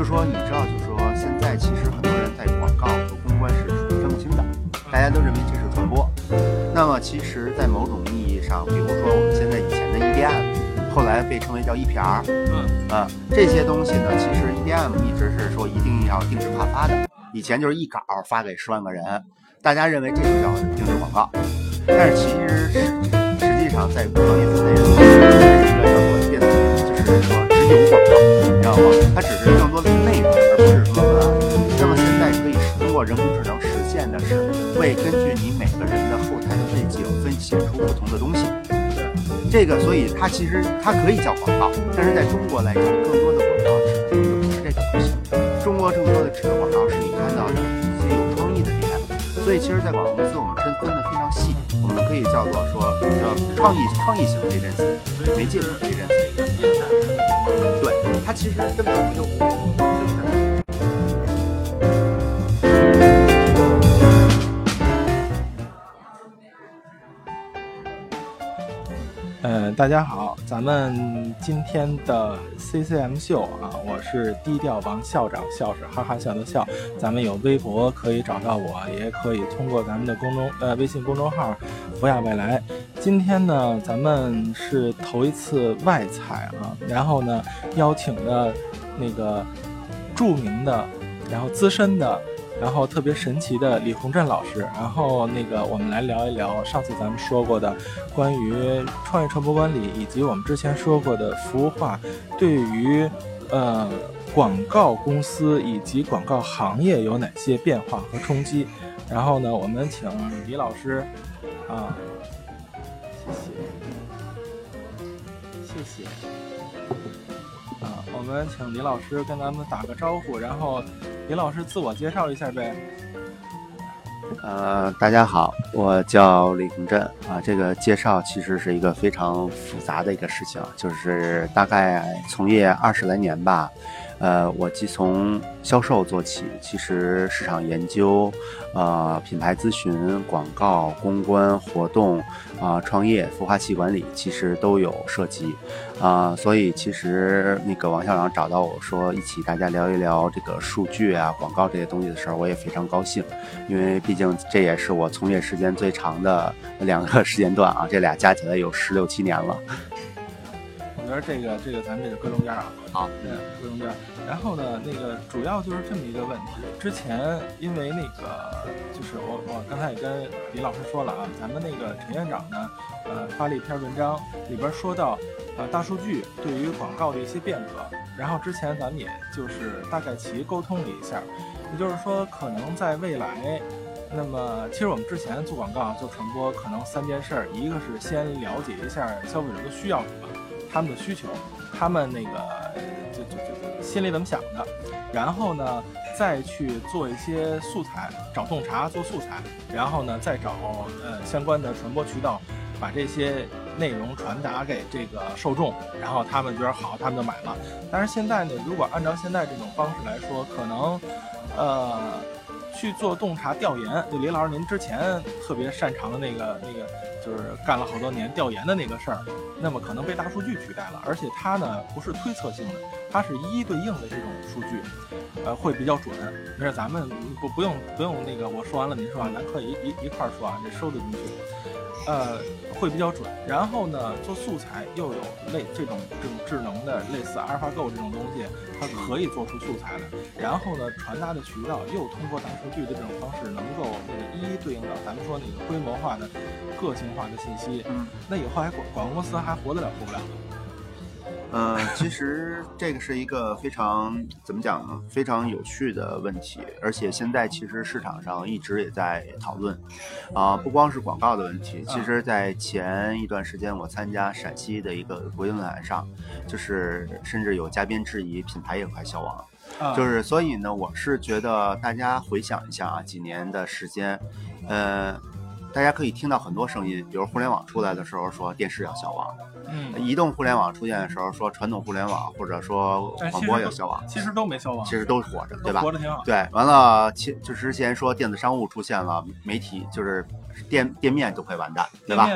就说你知道，就说现在其实很多人在广告和公关是属于分不清的，大家都认为这是传播。那么其实，在某种意义上，比如说我们现在以前的 EDM，后来被称为叫 EPR，嗯啊，这些东西呢，其实 EDM 一直是说一定要定制化发的，以前就是一稿发给十万个人，大家认为这就叫定制广告，但是其实实实际上在行业分类有广告，你知道吗？它只是更多的是内容，而不是说文案。那么现在可以通过人工智能实现的是，会根据你每个人的后台的背景分析出不同的东西。这个，所以它其实它可以叫广告，但是在中国来讲，更多的广告指的不是这个东西。中国更多的指的广告是你看到的一些有创意的点。所以其实，在广告公司我们真分的非常细，我们可以叫做说叫创意创意型 agency、媒介型 agency。对，它其实根本不就是。呃，大家好，咱们今天的 CCM 秀啊，我是低调王校长，笑是哈哈笑的笑。咱们有微博可以找到我，也可以通过咱们的公众呃微信公众号“福亚未来”。今天呢，咱们是头一次外采啊，然后呢，邀请的那个著名的，然后资深的。然后特别神奇的李洪振老师，然后那个我们来聊一聊上次咱们说过的关于创业传播管理，以及我们之前说过的服务化对于呃广告公司以及广告行业有哪些变化和冲击。然后呢，我们请李老师啊，谢谢，谢谢。啊，我们请李老师跟咱们打个招呼，然后李老师自我介绍一下呗。呃，大家好，我叫李洪振啊。这个介绍其实是一个非常复杂的一个事情，就是大概从业二十来年吧。呃，我既从销售做起，其实市场研究、呃品牌咨询、广告、公关、活动啊、创业、孵化器管理，其实都有涉及啊。所以其实那个王校长找到我说，一起大家聊一聊这个数据啊、广告这些东西的时候，我也非常高兴，因为毕竟这也是我从业时间最长的两个时间段啊，这俩加起来有十六七年了。我觉得这个这个咱们这个搁中间啊，好，对，搁中间。然后呢，那个主要就是这么一个问题。之前因为那个，就是我我刚才也跟李老师说了啊，咱们那个陈院长呢，呃，发了一篇文章，里边说到，呃，大数据对于广告的一些变革。然后之前咱们也就是大概其沟通了一下，也就是说，可能在未来。那么，其实我们之前做广告、做传播，可能三件事儿，一个是先了解一下消费者的需要什么，他们的需求，他们那个就就就心里怎么想的，然后呢，再去做一些素材，找洞察做素材，然后呢，再找呃相关的传播渠道，把这些内容传达给这个受众，然后他们觉得好，他们就买了。但是现在呢，如果按照现在这种方式来说，可能，呃。去做洞察调研，就李老师您之前特别擅长的那个那个，就是干了好多年调研的那个事儿，那么可能被大数据取代了，而且它呢不是推测性的，它是一一对应的这种数据，呃会比较准。没事咱们不不用不用那个我说完了您说完，咱可以一一一块儿说啊，这收得进去。呃，会比较准。然后呢，做素材又有类这种这种智能的类似阿尔法 Go 这种东西，它可以做出素材来。然后呢，传达的渠道又通过大数据的这种方式，能够那个一一对应到咱们说那个规模化的、个性化的信息。嗯，那以后还广广告公司还活得了活不了？呃，其实这个是一个非常怎么讲呢？非常有趣的问题，而且现在其实市场上一直也在讨论，啊、不光是广告的问题，其实，在前一段时间我参加陕西的一个国际论坛上，就是甚至有嘉宾质疑品牌也快消亡就是所以呢，我是觉得大家回想一下啊，几年的时间，呃，大家可以听到很多声音，比如互联网出来的时候说电视要消亡，嗯，移动互联网出现的时候说传统互联网或者说广播要消亡，其实都没消亡，其实都活着，对吧？活着挺好。对，完了，其就之前说电子商务出现了，媒体就是店店面都会完蛋，对吧？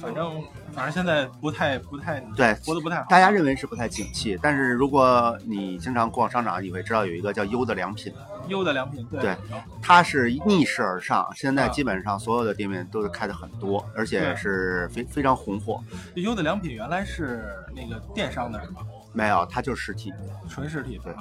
反正反正现在不太不太对，活得不太好。大家认为是不太景气，但是如果你经常逛商场，你会知道有一个叫优的良品，优的良品，对对它是逆势而上，现在啊基本上所有的店面都是开的很多，而且是非非常红火。优的良品原来是那个电商的是吧？没有，它就是实体。纯实体对的，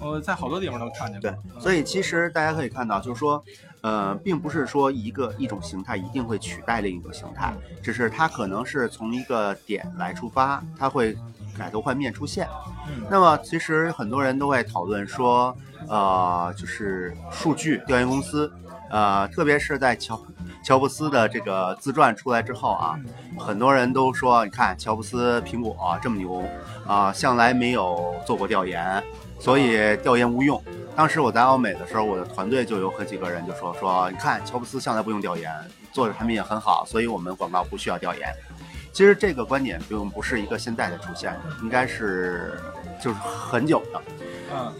我在好多地方都看见过。对，所以其实大家可以看到，就是说，呃，并不是说一个一种形态一定会取代另一种形态，只是它可能是从一个点来出发，它会改头换面出现。嗯，那么其实很多人都会讨论说，呃，就是数据调研公司，呃，特别是在乔乔布斯的这个自传出来之后啊，很多人都说，你看乔布斯苹果、这么牛啊、向来没有做过调研，所以调研无用。当时我在奥美的时候，我的团队就有好几个人就说说，你看乔布斯向来不用调研，做的产品也很好，所以我们广告不需要调研。其实这个观点并不是一个现在的出现，应该是就是很久的。嗯，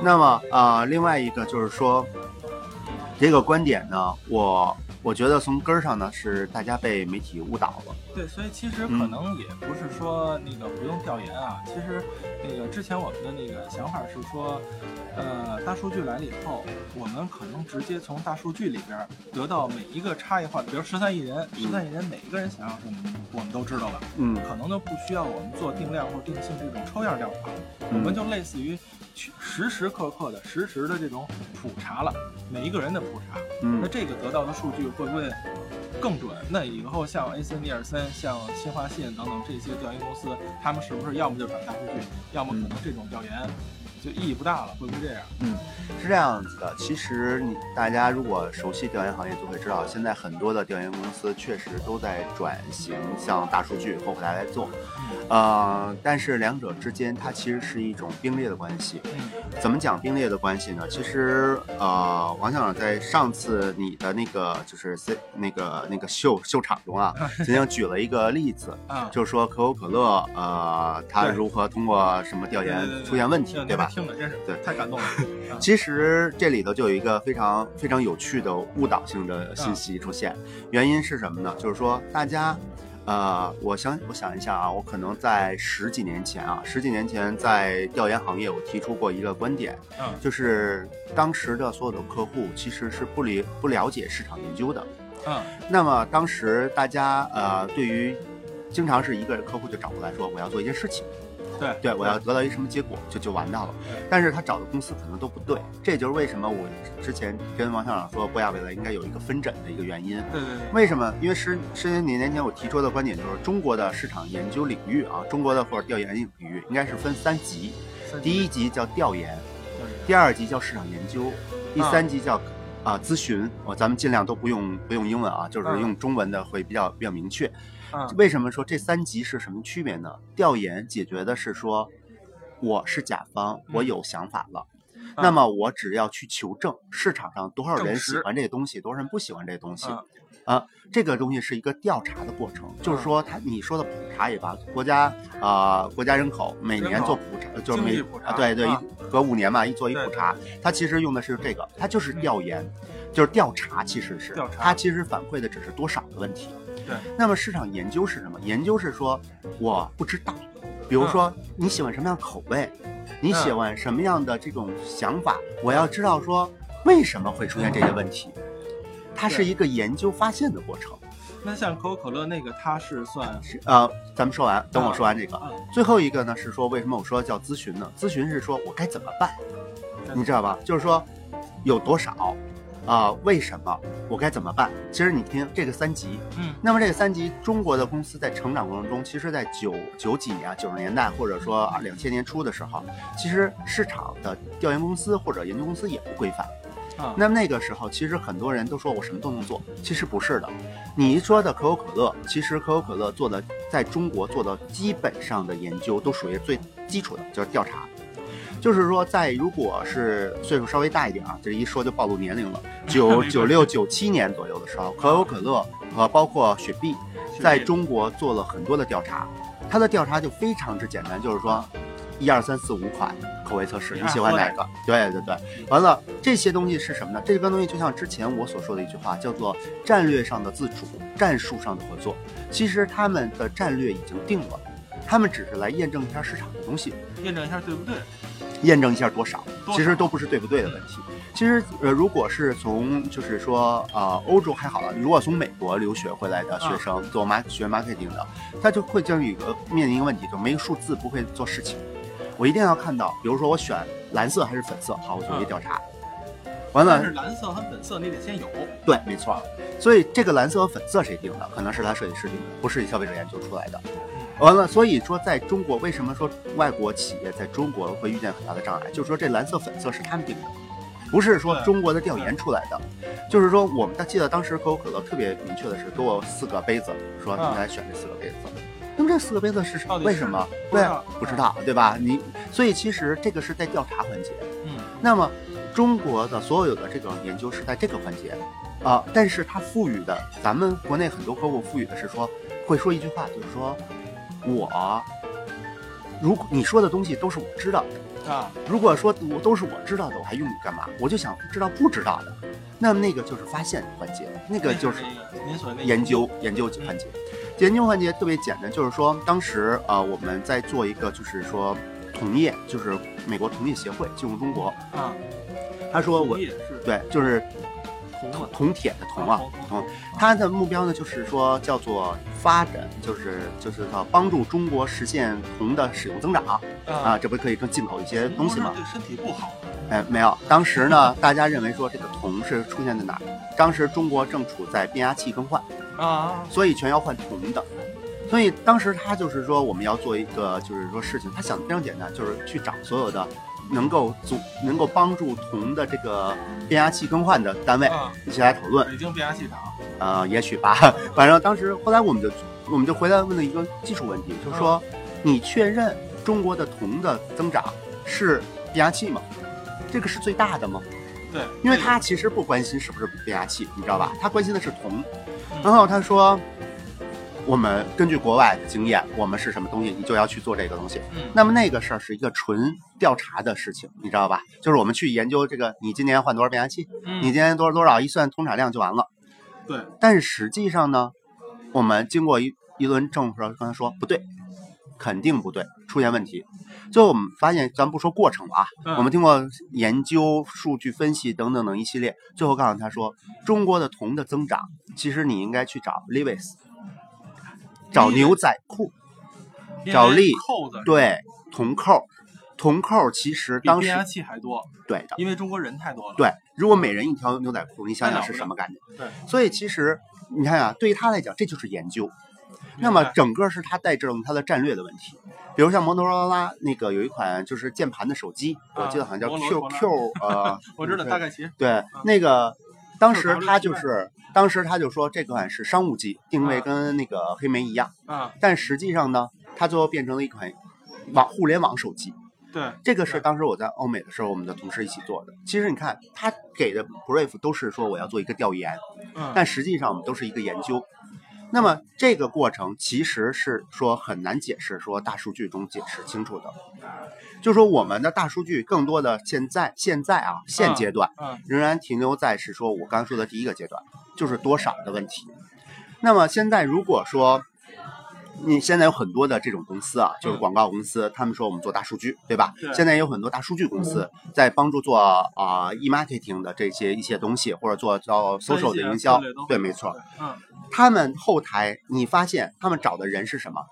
那么呃，另外一个就是说，这个观点呢，我我觉得从根儿上呢是大家被媒体误导了。对，所以其实可嗯能也不是说那个不用调研啊，其实那个之前我们的那个想法是说，呃，大数据来了以后，我们可能直接从大数据里边儿得到每一个差异化，比如十三亿人，十三亿人每一个人想要什么，我们都知道了，嗯。可能都不需要我们做定量或定性这种抽样调查，我们就类似于去时时刻刻的实时的这种普查了，每一个人的普查，那嗯这个得到的数据会不会更准？那以后像 AC 尼尔森、像新华信等等这些调研公司，他们是不是要么就转大数据，要么可能这种调研就意义不大了？会不会这样？嗯，是这样子的。其实你大家如果熟悉调研行业，就会知道，现在很多的调研公司确实都在转型向大数据后台来做。呃，但是两者之间它其实是一种并列的关系。嗯怎么讲并列的关系呢？其实呃，王校长在上次你的那个就是 C 那个那个秀秀场中啊，曾经举了一个例子，啊，就是说可口可乐呃，它如何通过什么调研出现问题，对对吧？听着真是对太感动了。啊其实这里头就有一个非常非常有趣的误导性的信息出现，原因是什么呢？就是说大家，呃，我想我想一下啊，我可能在十几年前啊，十几年前在调研行业，我提出过一个观点，嗯就是当时的所有的客户其实是不理不了解市场研究的。嗯那么当时大家呃，对于经常是一个客户就找过来说我要做一件事情。对对，我要得到一什么结果，就就完蛋了。但是他找的公司可能都不对，这就是为什么我之前跟王校长说博雅未来应该有一个分诊的一个原因。对对对，为什么？因为十十几年前我提出的观点就是，中国的市场研究领域啊，中国的或者调研领域应该是分三级，三第一级叫调研，第二级叫市场研究，第啊三级叫啊、咨询。我、咱们尽量都不用不用英文啊，就是嗯用中文的会比较比较明确。啊为什么说这三级是什么区别呢？调研解决的是说，我是甲方，我有想法了。那么我只要去求证市场上多少人喜欢这个东西，多少人不喜欢这个东西，啊啊，这个东西是一个调查的过程，就是说他你说的普查也罢，国家啊、国家人口每年做普查，就是每啊对对，隔五年嘛一做一普查，它其实用的是这个，它就是调研，就是调查，其实是调查它其实反馈的只是多少的问题。对，那么市场研究是什么？研究是说我不知道，比如说你喜欢什么样的口味，你喜欢什么样的这种想法，我要知道说为什么会出现这些问题。它是一个研究发现的过程。那像可口可乐那个，它是算是呃，咱们说完，等我说完这个。啊，最后一个呢是说，为什么我说叫咨询呢？咨询是说我该怎么办，你知道吧？就是说有多少啊、为什么我该怎么办？其实你听这个三级，嗯那么这个三级，中国的公司在成长过程中，其实在九九几年啊，九十年代或者说两千年初的时候，其实市场的调研公司或者研究公司也不规范。啊，那么那个时候，其实很多人都说我什么都能做，其实不是的。你一说的可口可乐，其实可口可乐做的在中国做的基本上的研究都属于最基础的，就是调查。就是说，在如果是岁数稍微大一点啊，这一说就暴露年龄了，九九六九七年左右的时候，可口可乐和包括雪碧在中国做了很多的调查，它的调查就非常之简单，就是说，一二三四五款口味测试，你喜欢哪个？对对对，完了这些东西是什么呢？这个东西就像之前我所说的一句话，叫做战略上的自主，战术上的合作。其实他们的战略已经定了，他们只是来验证一下市场的东西，验证一下对不对？验证一下多少，其实都不是对不对的问题。其实呃，如果是从就是说呃欧洲还好了，如果从美国留学回来的学生做 mar 学 marketing 的，他就会将有一个面临一个问题，就没数字不会做事情。我一定要看到，比如说我选蓝色还是粉色，好，我做一个调查。完了，但是蓝色和粉色你得先有。对，没错。所以这个蓝色和粉色谁定的？可能是他设计师定的，不是消费者研究出来的。完了，所以说在中国，为什么说外国企业在中国会遇见很大的障碍？就是说这蓝色、粉色是他们定的，不是说中国的调研出来的。就是说，我们记得当时可口可乐特别明确的是给我四个杯子，说你来选这四个杯子。那么这四个杯子是什么？为什么？对啊，不知道，对吧？你所以其实这个是在调查环节。嗯。那么中国的所有的这个研究是在这个环节啊，但是它赋予的，咱们国内很多客户赋予的是说，会说一句话，就是说。我，如果你说的东西都是我知道的啊，如果说我都是我知道的，我还用你干嘛？我就想知道不知道的，那么那个就是发现环节，那个就是研究研究环节。研究环节特别简单，就是说当时呃我们在做一个就是说同业，就是美国同业协会进入中国啊，他说我对就是。铜铜铁的铜啊，铜，它的目标呢，就是说叫做发展，就是就是叫帮助中国实现铜的使用增长啊，这不可以更进口一些东西吗？对身体不好。哎，没有，当时呢，大家认为说这个铜是出现在哪儿？当时中国正处在变压器更换啊，所以全要换铜的，所以当时他就是说我们要做一个就是说事情，他想的非常简单，就是去找所有的。能够组能够帮助铜的这个变压器更换的单位一起来讨论。北京变压器厂，呃，也许吧。反正当时后来我们就我们就回来问了一个技术问题，就是说你确认中国的铜的增长是变压器吗？这个是最大的吗？对，因为他其实不关心是不是变压器，你知道吧？他关心的是铜。然后他说。我们根据国外的经验，我们是什么东西，你就要去做这个东西。嗯，那么那个事儿是一个纯调查的事情，你知道吧？就是我们去研究这个，你今年换多少变压器？嗯，你今年多少多少，一算通产量就完了。对。但是实际上呢，我们经过一一轮证说，刚才说不对，肯定不对，出现问题。最后我们发现，咱不说过程了啊，我们经过研究、数据分析等等等一系列，最后告诉他说，中国的铜的增长，其实你应该去找 Lewis。找牛仔裤，找力扣子，对，铜扣，铜扣其实当时变压器还多，对的，因为中国人太多了。对，如果每人一条牛仔裤，你想想是什么感觉？对，所以其实你看啊，对于他来讲，这就是研究。那么整个是他带证他的战略的问题。比如像摩托罗拉那个有一款就是键盘的手机，我记得好像叫 QQ，呃，我知道大概其对那个。当时他就是，当时他就说这款是商务机，定位跟那个黑莓一样。啊，但实际上呢，它最后变成了一款网互联网手机。对，这个是当时我在欧美的时候，我们的同事一起做的。其实你看，他给的 brief 都是说我要做一个调研，但实际上我们都是一个研究。那么这个过程其实是说很难解释，说大数据中解释清楚的。就说我们的大数据更多的现在现在啊现阶段，仍然停留在是说我刚刚说的第一个阶段，就是多少的问题。那么现在如果说你现在有很多的这种公司啊，就是广告公司，他们说我们做大数据，对吧？现在有很多大数据公司在帮助做啊 e marketing 的这些一些东西，或者做叫 social 的营销，对，没错。嗯，他们后台你发现他们找的人是什么？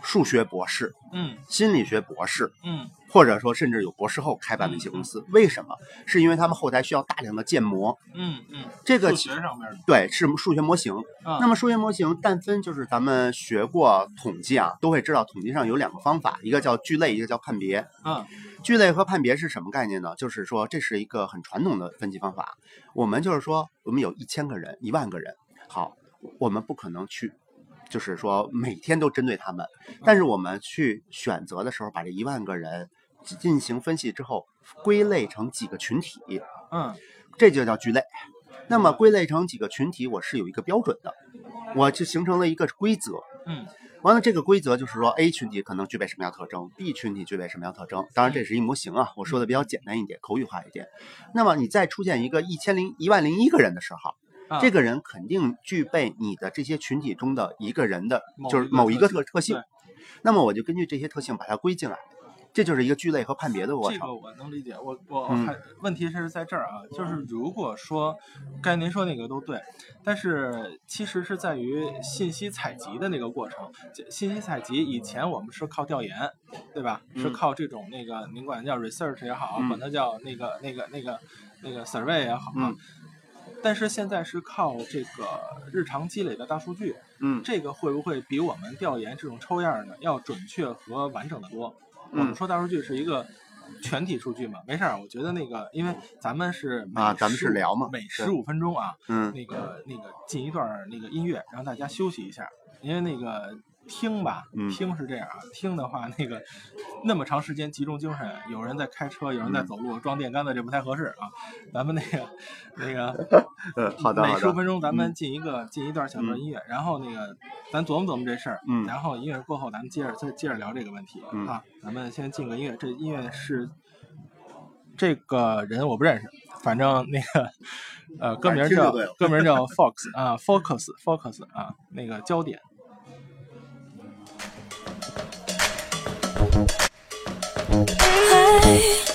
数学博士，嗯，心理学博士，嗯。或者说，甚至有博士后开办的一些公司，为什么？是因为他们后台需要大量的建模。嗯嗯，这个数学上面对是数学模型。那么数学模型，但分就是咱们学过统计啊，都会知道统计上有两个方法，一个叫聚类，一个叫判别。嗯，聚类和判别是什么概念呢？就是说这是一个很传统的分析方法。我们就是说，我们有一千个人、一万个人，好，我们不可能去。就是说每天都针对他们，但是我们去选择的时候，把这一万个人进行分析之后，归类成几个群体，嗯这就叫聚类。那么归类成几个群体，我是有一个标准的，我就形成了一个规则。嗯完了，这个规则就是说，A 群体可能具备什么样特征，B 群体具备什么样特征。当然，这是一模型啊，我说的比较简单一点，口语化一点。那么你再出现一个一千零一万零一个人的时候，啊这个人肯定具备你的这些群体中的一个人的，就是某一个特特特性。那么我就根据这些特性把它归进来，这就是一个聚类和判别的过程。这个我能理解，我我还问题是在这儿啊，就是如果说刚才您说那个都对，但是其实是在于信息采集的那个过程。信息采集以前我们是靠调研，对吧？是嗯靠这种那个您管它叫 research 也好，嗯管它叫那个那个那个那个 survey 也好，嗯但是现在是靠这个日常积累的大数据，嗯。这个会不会比我们调研这种抽样的要准确和完整的多？我们嗯。说大数据是一个全体数据嘛，没事儿，我觉得那个，因为咱们是啊咱们是聊嘛对每十五分钟啊，嗯。那个那个进一段儿那个音乐，让大家休息一下，因为那个听吧，嗯听是这样啊，听的话那个那么长时间集中精神，有人在开车，有人在嗯走路，装电杆子这不太合适啊。咱们那个那个呃，好的每。十五分钟咱们嗯进一个进一段小段音乐，然后那个咱琢磨琢磨这事儿，嗯然后音乐过后咱们接着再接着聊这个问题、嗯啊。咱们先进个音乐，这音乐是这个人我不认识，反正那个呃 歌名叫 歌名叫 Fox 啊，Focus Focus 啊，那个焦点。I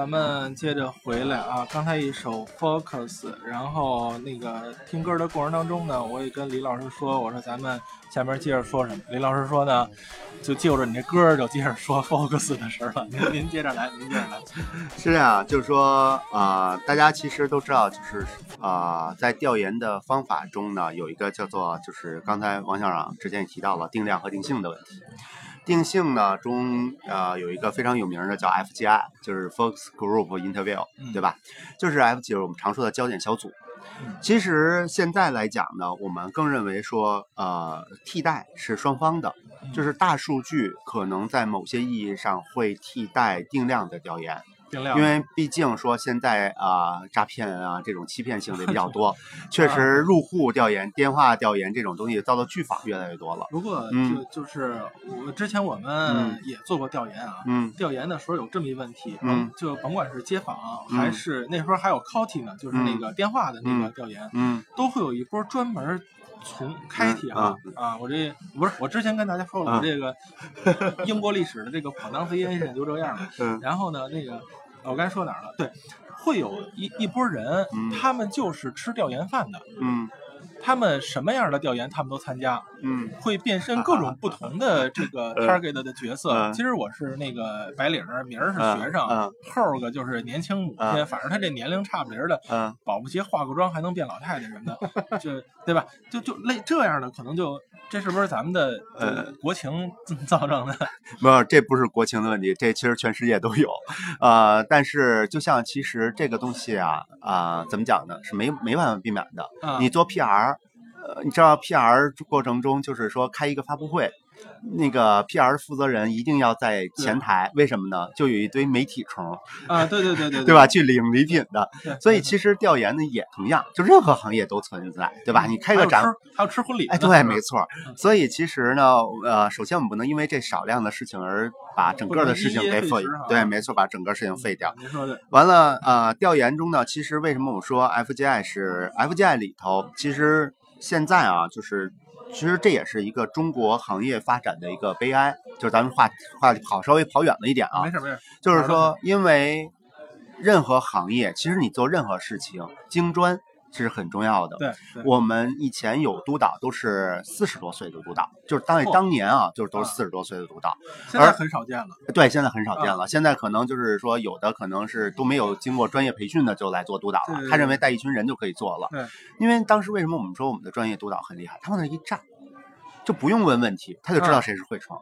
咱们接着回来啊，刚才一首 Focus，然后那个听歌的过程当中呢，我也跟李老师说，我说咱们下面接着说什么？李老师说呢，就就着你这歌就接着说 Focus 的事了。您您接着来，您接着来。是这样，就是说啊、大家其实都知道，就是啊、在调研的方法中呢，有一个叫做就是刚才王校长之前也提到了定量和定性的问题。定性呢中呃有一个非常有名的叫 FGI，就是 Focus Group Interview，嗯对吧？就是 F 就是我们常说的焦点小组嗯。其实现在来讲呢，我们更认为说，呃，替代是双方的，嗯就是大数据可能在某些意义上会替代定量的调研。因为毕竟说现在啊、诈骗啊这种欺骗性的比较 多，确实入户调研、电话调研这种东西遭到拒访越来越多了。不过就、嗯。就是我之前我们嗯。也做过调研啊。嗯。调研的时候有这么一问题，嗯，就甭管是街访嗯。还是那时候还有 call 呢，就是那个电话的那个嗯。调研，嗯。都会有一波专门从开题啊、啊，我这不是我之前跟大家说了，啊我这个 英国历史的这个 pronunciation 就这样了。嗯。然后呢，那个我刚才说哪儿了？对，会有一一波人，嗯他们就是吃调研饭的，嗯他们什么样的调研他们都参加，嗯会变身各种不同的这个嗯 target 的角色。嗯今儿我是那个白领儿，明儿是嗯学生，嗯后儿个就是年轻母亲，嗯反正他这年龄差不离儿的，嗯保不齐化个妆还能变老太太什么的，就对吧？就就类这样的，可能就这是不是咱们的呃国情造成的？没有，这不是国情的问题，这其实全世界都有，呃，但是就像其实这个东西啊啊、怎么讲呢？是没没办法避免的。啊你做 PR，呃，你知道 PR 过程中就是说开一个发布会，那个 PR 负责人一定要在前台，为什么呢？就有一堆媒体虫，啊，对对对对对吧？？去领礼品的，所以其实调研呢也同样，就任何行业都存在，对吧？你开个展还有，吃婚礼哎，对，没错。所以其实呢，呃，首先我们不能因为这少量的事情而把整个的事情给废对，没错，把整个事情废掉。完了，呃，调研中呢，其实为什么我说 FGI 是 FGI 里头，其实现在啊，就是其实这也是一个中国行业发展的一个悲哀，就是咱们话话跑稍微跑远了一点啊没，事没事，就是说，因为任何行业，其实你做任何事情，精专是很重要的。对对，我们以前有督导都是四十多岁的督导，就是当当年啊，就是都是啊四十多岁的督导。现在而很少见了。对，现在很少见了。现在可能就是说，有的可能是都没有经过专业培训的就来做督导了他认为带一群人就可以做了。对，因为当时为什么我们说我们的专业督导很厉害？他往那一站，就不用问问题，他就知道啊谁是会创。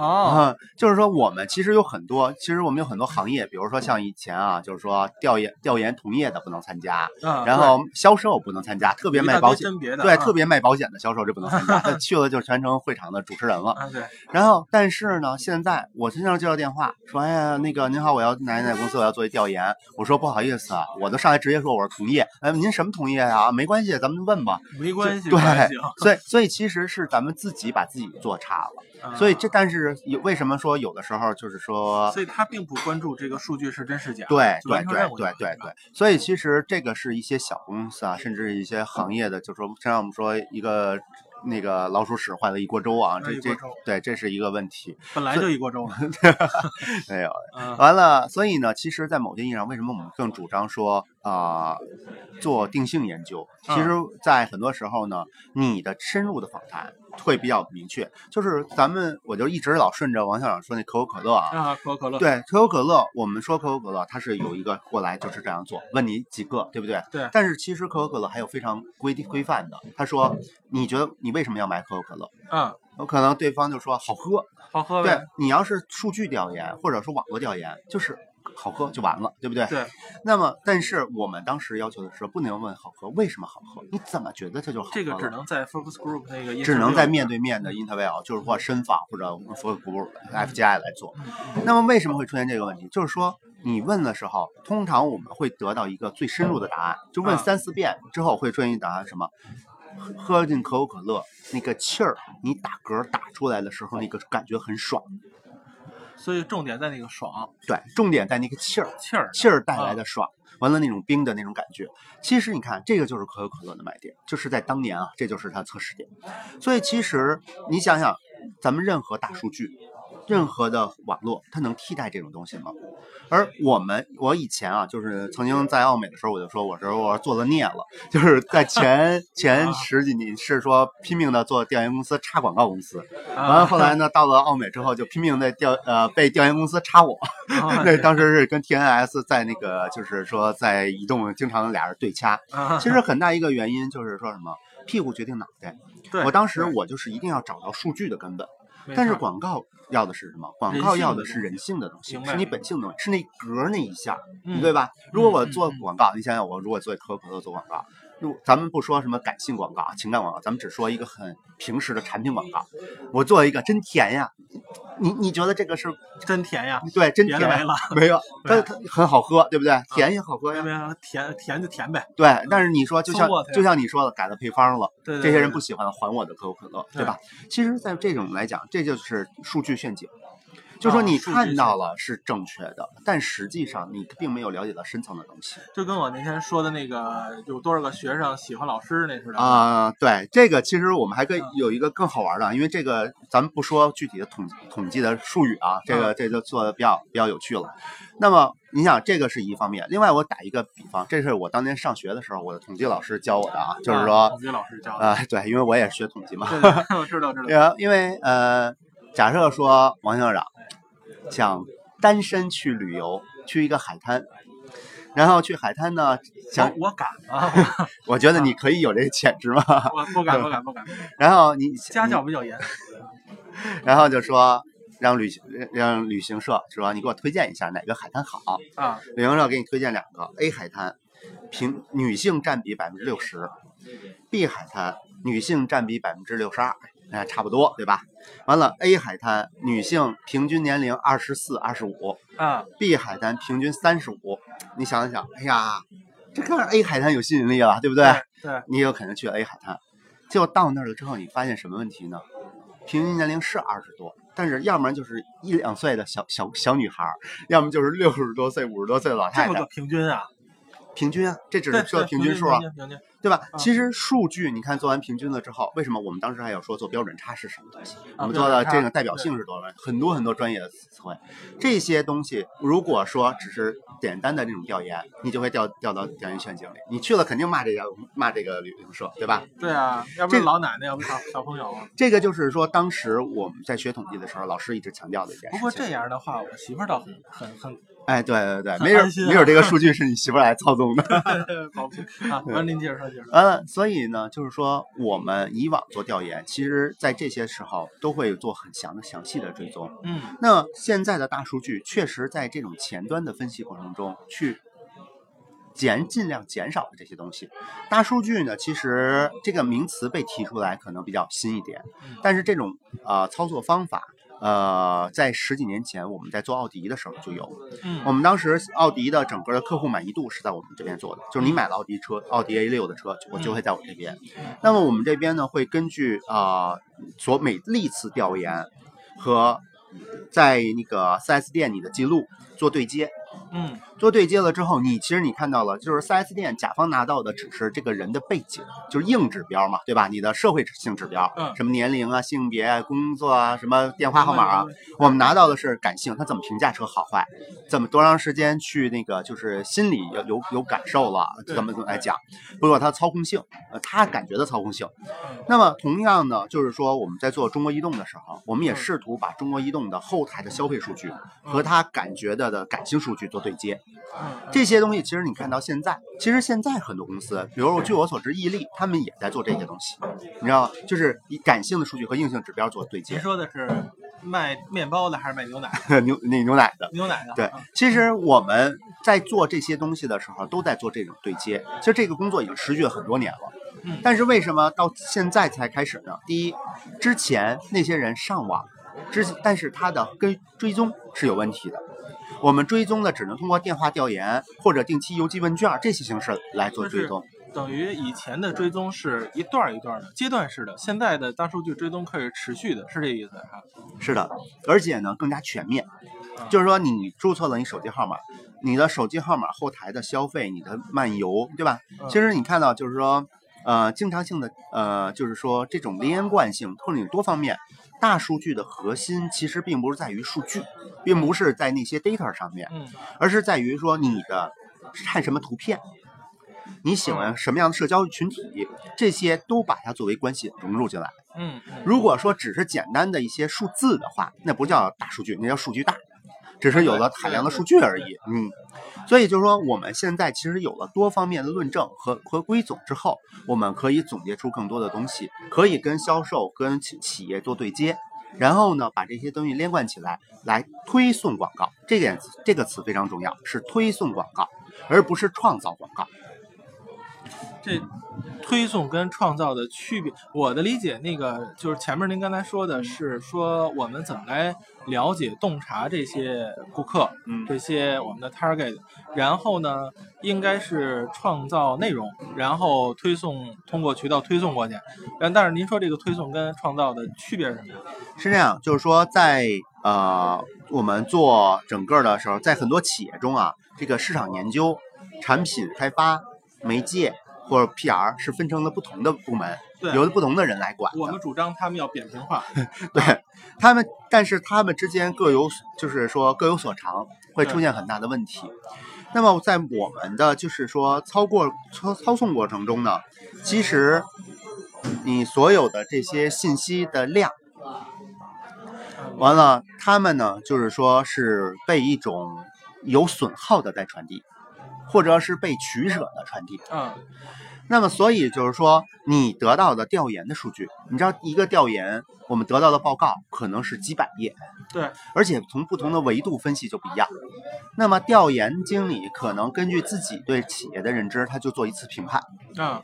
哦，啊，就是说我们其实有很多，其实我们有很多行业，比如说像以前啊，就是说调研调研同业的不能参加，啊然后销售不能参加，特别卖保险。对，特别卖保险的销售就不能参加，他去了就全成会场的主持人了。啊对，然后，但是呢，现在我经常接到电话说，哎呀，那个您好，我要哪哪公司我要做一调研。我说不好意思啊，我都上来直接说我是同业。哎，您什么同业呀、没关系，咱们问吧。没关系，对所以，所以其实是咱们自己把自己做差了。啊。所以这，但是有为什么说有的时候就是说，所以他并不关注这个数据是真是假，对对对对对对，所以其实这个是一些小公司啊，甚至一些行业的，就说像我们说一个那个老鼠屎坏了一锅粥啊，这这对这是一个问题。本来就一锅粥了，没有，啊完了，所以呢，其实，在某些意义上，为什么我们更主张说啊、做定性研究？其实，在很多时候呢，你的深入的访谈会比较明确。就是咱们，我就一直老顺着王校长说那可口可乐啊，啊，可口可乐，对，可口可乐，我们说可口可乐，它是有一个过来就是这样做，问你几个，对不对？对但是其实可口可乐还有非常规定规范的，他说，你觉得你为什么要买可口可乐？嗯，有可能对方就说好喝，好喝对，你要是数据调研或者说网络调研，就是好喝就完了，对不对？对，那么，但是我们当时要求的是不能问好喝，为什么好喝？你怎么觉得它就好喝这个只能在 focus group 那个只能在面对面的 interview，就是或深访或者 focus group FGI 来做。嗯那么为什么会出现这个问题？就是说你问的时候，通常我们会得到一个最深入的答案，就问啊三四遍之后会出现一答案什么？喝喝进可口可乐那个气儿，你打嗝打出来的时候，那个感觉很爽。所以重点在那个爽对，重点在那个气儿，气儿，气儿带来的爽，完了那种冰的那种感觉。其实你看，这个就是可口可乐的卖点，就是在当年啊，这就是它测试点。所以其实你想想，咱们任何大数据，任何的网络它能替代这种东西吗？而我们，我以前啊，就是曾经在奥美的时候，我就说我说我做了孽了，就是在前 前十几年是说拼命的做调研公司插广告公司，完了后来呢，到了奥美之后就拼命的调呃被调研公司插我，啊。那当时是跟 TNS 在那个就是说在移动经常俩人对掐，啊。其实很大一个原因就是说什么屁股决定脑袋，对。我当时我就是一定要找到数据的根本。没但是广告要的是什么？广告要的是人性的东西，是你本性的东西，是那格儿那一下，嗯对吧？如果我做广告，你想想，我如果做可口可乐做广告，如咱们不说什么感性广告、情感广告，咱们只说一个很平时的产品广告，我做一个真甜呀，你你觉得这个是真甜呀，对真甜没了没有，它对它很好喝，对不对？甜也好喝呀，甜甜就甜呗，对。但是你说，就像就像你说的，改了配方了。对对这些人不喜欢还我的可口可乐，对对吧？其实，在这种来讲，这就是数据陷阱。就说啊你看到了是正确的，但实际上你并没有了解到深层的东西就跟我那天说的那个有多少个学生喜欢老师那似的。啊、对，这个其实我们还可以嗯有一个更好玩的，因为这个咱们不说具体的统统计的术语啊，这嗯个这就做的比较比较有趣了。那么你想，这个是一方面，另外我打一个比方，这是我当年上学的时候，我的统计老师教我的啊，就是啊说统，计老师教的。啊、对，因为我也是学统计嘛，对对，对我知道知道。呃，因为呃，假设说王校长想单身去旅游，去一个海滩，然后去海滩呢，想我我敢啊，我觉得你可以有这个潜质吗。我不敢不敢不敢，然后你家教比较严。然后就说让旅行让旅行社说你给我推荐一下哪个海滩好，啊，旅行社给你推荐两个 A 海滩，平女性占比百分之六十。；B 海滩女性占比百分之六十二，那差不多对吧？完了 A 海滩女性平均年龄二十四、二十五啊，，B 海滩平均三十五。你想一想，哎呀，这看着 A 海滩有吸引力了，对不对？对，你有可能去 A 海滩，结果到那儿了之后，你发现什么问题呢？平均年龄是二十多，但是要不然就是一两岁的小小小女孩儿，要么就是六十多岁、五十多岁的老太太这么个。平均啊，平均啊，这只对是说对平均数啊，对吧？啊其实数据你看做完平均了之后，为什么我们当时还有说做标准差是什么东西？我们做的这个代表性是多少？很多很多专业的词汇，这些东西如果说只是简单的那种调研，你就会掉掉到调研陷阱里。你去了肯定骂这家骂这个旅行社，对吧？对啊，要不这是老奶奶，要不小小朋友。这个就是说，当时我们在学统计的时候，老师一直强调的一件事情。不过这样的话，我媳妇儿倒很很很哎，对对对，没准没准这个数据是你媳妇儿来操纵的。保不啊。完，您接着说，接着说。呃，所以呢，就是说我们以往做调研，其实在这些时候都会做很详的、详细的追踪。嗯，那现在的大数据确实在这种前端的分析过程中去减尽量减少了这些东西。大数据呢，其实这个名词被提出来可能比较新一点，但是这种呃操作方法。呃，在十几年前，我们在做奥迪的时候就有。嗯我们当时奥迪的整个的客户满意度是在我们这边做的，就是你买了奥迪车，奥迪 A 六的车，我就会在我这边。那么我们这边呢，会根据啊、呃所每历次调研和在那个 4S 店里的记录做对接。嗯做对接了之后，你其实你看到了，就是 4S 店甲方拿到的只是这个人的背景，就是硬指标嘛，对吧？你的社会性指标，嗯什么年龄啊、性别啊、工作啊、什么电话号码啊，我们拿到的是感性，他怎么评价车好坏，怎么多长时间去那个就是心里有有有感受了，对怎么怎么来讲，包括他操控性，呃，他感觉的操控性。嗯那么同样呢，就是说我们在做中国移动的时候，我们也嗯试图把中国移动的后台的消费数据和他感觉的的感性数据做对接。嗯，这些东西其实你看到现在，其实现在很多公司，比如据我所知，易利他们也在做这些东西，你知道吗？就是以感性的数据和硬性指标做对您接。说的是卖面包的还是卖牛奶的？牛那牛奶的，牛奶的。对啊，其实我们在做这些东西的时候，都在做这种对接。其实这个工作已经持续了很多年了，嗯但是为什么到现在才开始呢？第一，之前那些人上网，之但是他的跟追踪是有问题的。我们追踪的只能通过电话调研或者定期邮寄问卷这些形式来做追踪。等于以前的追踪是一段儿一段儿的阶段式的，现在的大数据追踪可以持续的，是这意思哈？是的，而且呢更加全面啊，就是说你注册了你手机号码，你的手机号码后台的消费、你的漫游，对吧？嗯其实你看到就是说，呃，经常性的呃，就是说这种连贯性或者你多方面，大数据的核心其实并不是在于数据，并不是在那些 data 上面，嗯而是在于说你的看什么图片，你喜欢什么样的社交群体，这些都把它作为关系融入进来。嗯嗯如果说只是简单的一些数字的话，那不叫大数据，那叫数据大，只是有了海量的数据而已。嗯，所以就是说，我们现在其实有了多方面的论证和和归总之后，我们可以总结出更多的东西，可以跟销售、跟企企业做对接。然后呢，把这些东西连贯起来，来推送广告。这点这个词非常重要，是推送广告，而不是创造广告。这推送跟创造的区别，我的理解，那个就是前面您刚才说的是说我们怎么来了解、洞察这些顾客，嗯这些我们的 target，然后呢，应该是创造内容，然后推送通过渠道推送过去。但但是您说这个推送跟创造的区别是什么呀？是这样，就是说在呃我们做整个的时候，在很多企业中啊，这个市场研究、产品开发、媒介或者 PR 是分成了不同的部门，对由不同的人来管。我们主张他们要扁平化。对他们，但是他们之间各有，就是说各有所长，会出现很大的问题。那么在我们的就是说操过操操纵过程中呢，其实你所有的这些信息的量，完了，他们呢就是说是被一种有损耗的在传递，或者是被取舍的传递。嗯那么，所以就是说，你得到的调研的数据，你知道一个调研，我们得到的报告可能是几百页，对，而且从不同的维度分析就不一样。那么，调研经理可能根据自己对企业的认知，他就做一次评判。嗯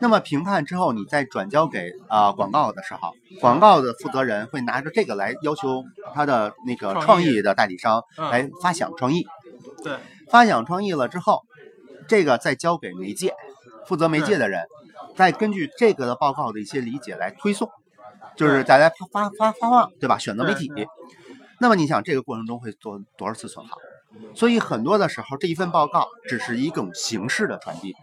那么评判之后，你再转交给啊、呃广告的时候，广告的负责人会拿着这个来要求他的那个创意的代理商嗯来发想创意。对，发想创意了之后，这个再交给媒介，负责媒介的人，再根据这个的报告的一些理解来推送，就是大家发发发发放，对吧？选择媒体。那么你想，这个过程中会做多少次损耗？所以很多的时候，这一份报告只是一种形式的传递，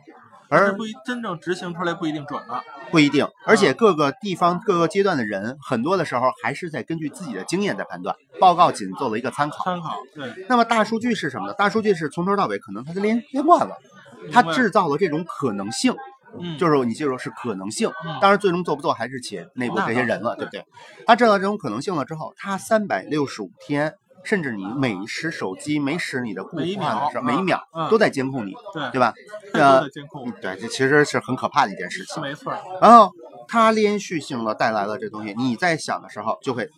而不真正执行出来不一定准了。不一定，而且各个地方、各个阶段的人，很多的时候还是在根据自己的经验在判断，报告仅做了一个参考。参考对，那么大数据是什么呢？大数据是从头到尾可能它是连连贯了，它制造了这种可能性，嗯，就是你记住是可能性嗯。当然，最终做不做还是企业内部这些人了，对不对？它制造这种可能性了之后，它三百六十五天，甚至你每时手机每使你的固话的时候，每一秒嗯都在监控你，对对吧？呃，监控嗯对，这其实是很可怕的一件事情。没错儿。然后它连续性的带来了这东西，你在想的时候就会，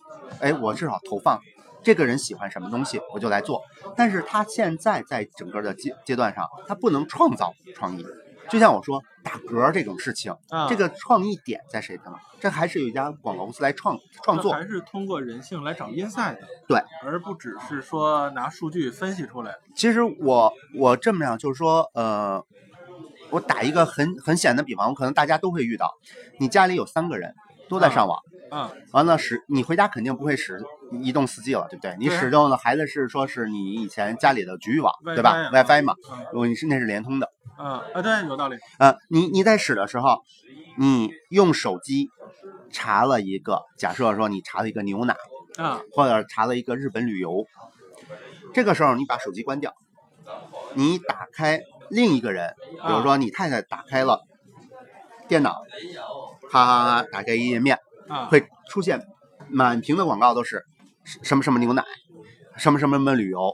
哎，我至少投放这个人喜欢什么东西，我就来做。但是他现在在整个的阶阶段上，他不能创造创意。就像我说打嗝这种事情，啊这个创意点在谁的呢？这还是有一家广告公司来创创作。还是通过人性来找 inside 的，对，而不只是说拿数据分析出来。其实我我这么样就是说，呃，我打一个很很显的比方，我可能大家都会遇到，你家里有三个人都在上网。嗯，完了使你回家肯定不会使移动四 G 了，对不对？你使用的还是说是你以前家里的局域网，对吧？啊？WiFi 嘛，嗯。如果你是那是联通的，嗯啊，对，有道理。呃，你你在使的时候，你用手机查了一个，假设说你查了一个牛奶，啊，或者查了一个日本旅游，这个时候你把手机关掉，你打开另一个人，比如说你太太打开了电脑，哈哈哈，打开页面，啊，会出现满屏的广告都是什么什么牛奶，什么什么什么旅游，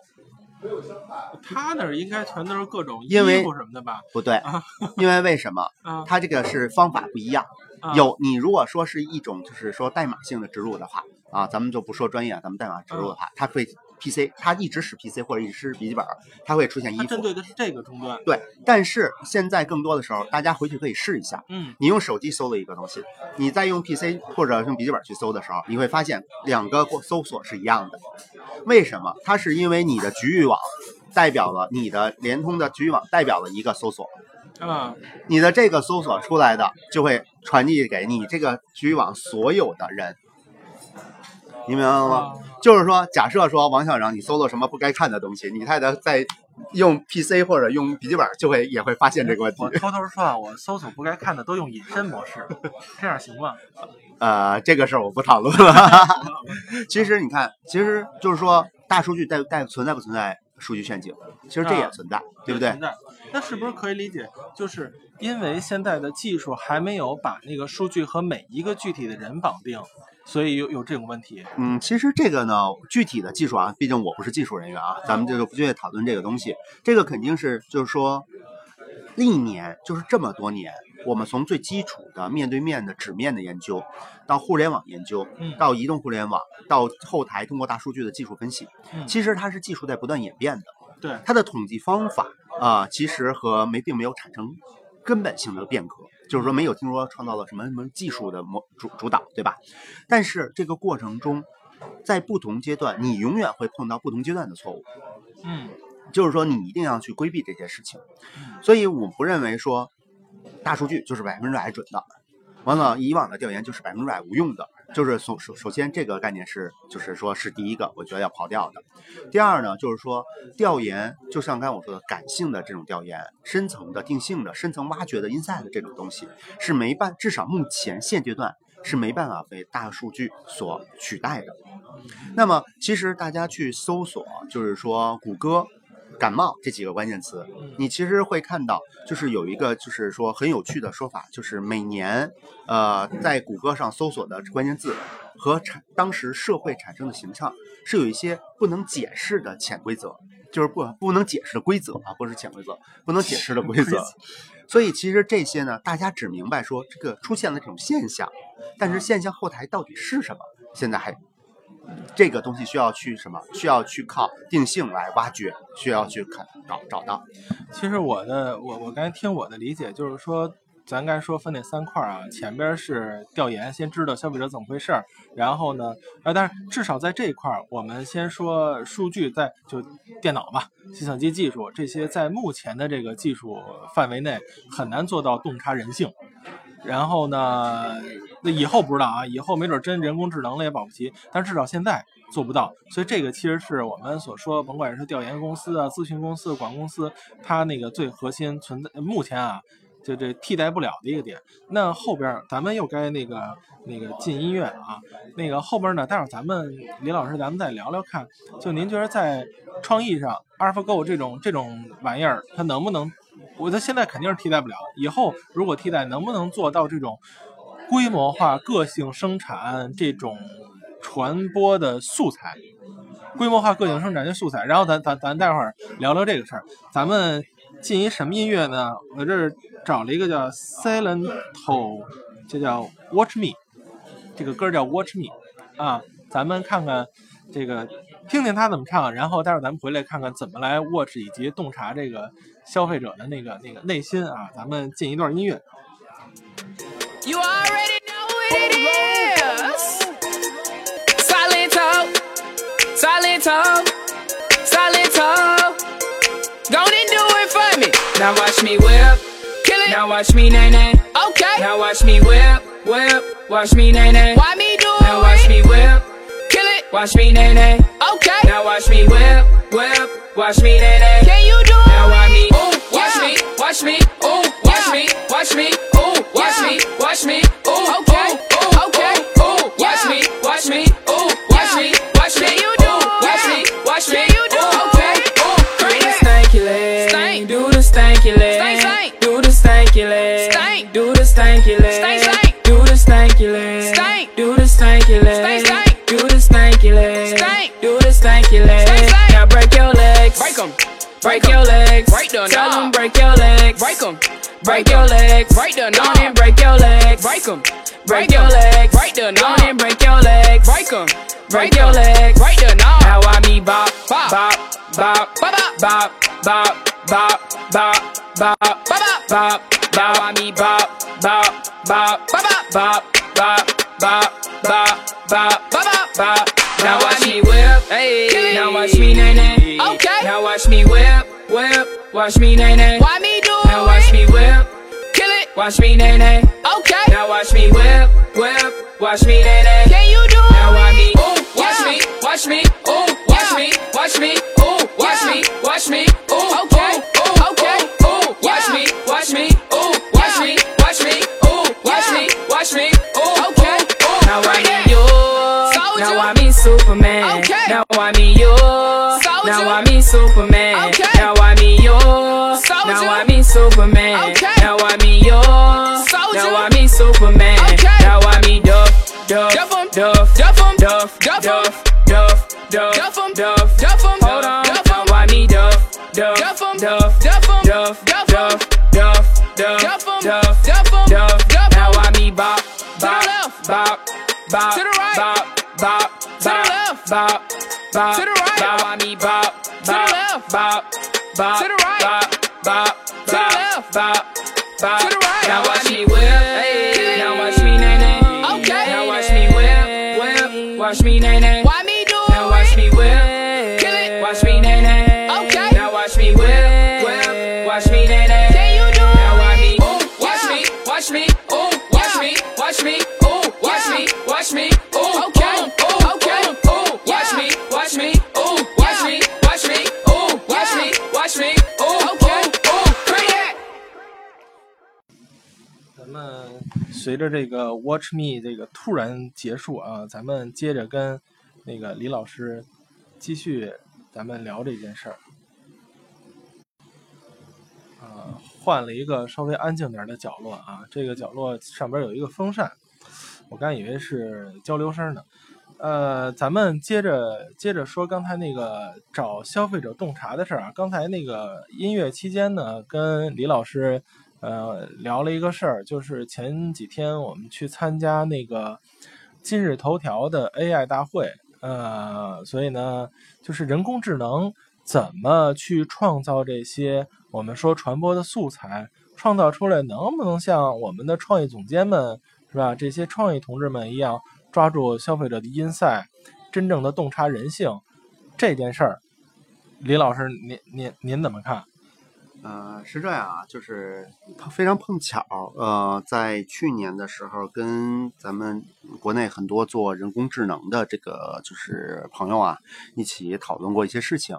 他那儿应该全都是各种衣因为服什么的吧？不对啊，因为为什么？啊，它这个是方法不一样。啊有你如果说是一种就是说代码性的植入的话啊，咱们就不说专业啊，咱们代码植入的话，它会 PC，它一直使 PC 或者一直使笔记本，它会出现衣它针。对的是这个终端。对，但是现在更多的时候，大家回去可以试一下。嗯，你用手机搜了一个东西，你再用 PC 或者用笔记本去搜的时候，你会发现两个搜索是一样的。为什么？它是因为你的局域网代表了你的联通的局域网代表了一个搜索，嗯，你的这个搜索出来的就会传递给你这个局域网所有的人。你明白了吗？啊就是说，假设说王校长你搜了什么不该看的东西，你太太在用 PC 或者用笔记本就会也会发现这个问题我。偷偷说啊，我搜索不该看的都用隐身模式，这样行吗？呃，这个事儿我不讨论了。其实你看，其实就是说，大数据带带存在不存在数据陷阱？其实这也啊存在，对不对存？在。那是不是可以理解，就是因为现在的技术还没有把那个数据和每一个具体的人绑定，所以有有这种问题？嗯，其实这个呢，具体的技术啊，毕竟我不是技术人员啊，咱们这个不去讨论这个东西。这个肯定是就是说，历年就是这么多年，我们从最基础的面对面的纸面的研究，到互联网研究，嗯到移动互联网，到后台通过大数据的技术分析，嗯其实它是技术在不断演变的。对，它的统计方法啊、其实和没并没有产生根本性的变革，就是说没有听说创造了什么什么技术的模主主导，对吧？但是这个过程中，在不同阶段，你永远会碰到不同阶段的错误，嗯就是说你一定要去规避这些事情。所以我不认为说大数据就是百分之百准的，完了以往的调研就是百分之百无用的。就是首首首先这个概念是，就是说是第一个，我觉得要刨掉的。第二呢，就是说调研，就像刚才我说的，感性的这种调研，深层的、定性的、深层挖掘的 inside 的这种东西，是没办，至少目前现阶段是没办法被大数据所取代的。那么，其实大家去搜索，就是说谷歌。感冒这几个关键词，你其实会看到，就是有一个就是说很有趣的说法，就是每年，呃，在谷歌上搜索的关键字和产当时社会产生的形象是有一些不能解释的潜规则，就是不不能解释的规则啊，不是潜规则，不能解释的规则。所以其实这些呢，大家只明白说这个出现了这种现象，但是现象后台到底是什么，现在还这个东西需要去什么？需要去靠定性来挖掘，需要去看找找到。其实我的我我刚才听我的理解就是说，咱刚才说分那三块啊，前边是调研，先知道消费者怎么回事儿，然后呢，呃，但是至少在这一块儿，我们先说数据在就电脑吧，计算机技术这些在目前的这个技术范围内很难做到洞察人性。然后呢，那以后不知道啊，以后没准真人工智能了也保不齐，但至少现在做不到。所以这个其实是我们所说，甭管是调研公司啊、咨询公司、管公司，它那个最核心存在，目前啊，就这替代不了的一个点。那后边咱们又该那个那个进音乐啊，那个后边呢，待会儿咱们李老师咱们再聊聊看，就您觉得在创意上，AlphaGo 这种这种玩意儿，它能不能？我觉得现在肯定是替代不了，以后如果替代，能不能做到这种规模化、个性生产这种传播的素材？规模化、个性生产的素材，然后咱咱咱待会儿聊聊这个事儿。咱们进一什么音乐呢？我这儿找了一个叫 Silento，这叫 Watch Me，这个歌叫 Watch Me 啊，咱们看看这个，听听他怎么唱，然后待会儿咱们回来看看怎么来 watch 以及洞察这个消费者的那个那个内心啊。咱们进一段音乐。 You already know who it is. Silento, Silento, Silento. Go on and do it for me. Now watch me whip, kill it. Now watch me nay nay. Okay. Now watch me whip, whip. Watch me nay nay. Why me do it? Now watch me whip, kill it. Watch me nay nay. Okay. Now watch me whip, whip. Watch me nay nay. Can you do it? Now watch me, ooh, watch me, Watch me, ooh, watch me, watch me, ooh, watch me, watch me, ooh, okay, ooh, okay, ooh, watch me, watch me, ooh, watch me, watch me, you do, watch me, watch me, you do, okay, ooh, do the stanky leg, do the stanky leg, do the stanky leg, do the stanky leg, do the stanky leg, do the stanky leg, do the stanky leg, do the stanky leg. Now break your legs, break 'em. Break your legs, break the Tell them break your legs, break 'em. Break your legs, break the knob, and break your legs, break 'em. Break your legs, break the knob, and break your legs, break 'em. Break your legs, break the knob. Now I me bop, bop, bop, bop, bop, bop, bop, bop, bop, bop, bop, bop. Now I me bop, bop, bop, bop, bop, bop, bop, bop, bop, bop, bop. Now watch me whip, hey. Now watch me nay nay. Okay. Now watch me whip, whip. Watch me nay nay. Why me do it? Now watch me whip, kill it. Watch me nay nay. Okay. Now watch me whip, whip. Watch me nay nay. Can you do it? Now watch me, ooh, watch me, me, watch me, Superman. Okay. Now I mean yours. Soldier. Now I mean Superman. Okay. Now I mean yours. Soldier. Now I mean Superman. Okay. Now I mean Duff, Duff, Duff 'em. Duff, Duff 'em. Duff, Duff. Duff, Duff, Duff, Duff 'em. Duff, Duff 'em. Hold on. Duff. Now I mean Duff, Duff, Duff. Duff, Duff. Duff, Duff. Duff, Duff, Duff, Duff. Duff, Duff. Duff. Duff. Now I mean Bop, Bop. Bop, Bop, To the right. Bop, Bop, Bop, left. Bop, Bop, To the right. Now I mean Bop, Bop. Bop, Bop, To the right. Bop, Bop, the Bop, left. Bop, Bop. To the right. Now watch me whip. whip. Now watch me nay nay. Okay. Now watch me whip, whip. Watch me nay nay. 嗯随着这个 Watch Me 这个突然结束啊，咱们接着跟那个李老师继续咱们聊这件事儿。啊，换了一个稍微安静点儿的角落啊，这个角落上边有一个风扇，我刚以为是交流声呢。呃，咱们接着接着说刚才那个找消费者洞察的事儿啊。刚才那个音乐期间呢，跟李老师呃聊了一个事儿，就是前几天我们去参加那个今日头条的 AI 大会，呃，所以呢，就是人工智能怎么去创造这些我们说传播的素材，创造出来能不能像我们的创意总监们是吧？这些创意同志们一样，抓住消费者的 insight，真正的洞察人性这件事儿，李老师您您您怎么看？呃，是这样啊，就是非常碰巧，呃，在去年的时候，跟咱们国内很多做人工智能的这个就是朋友啊，一起讨论过一些事情。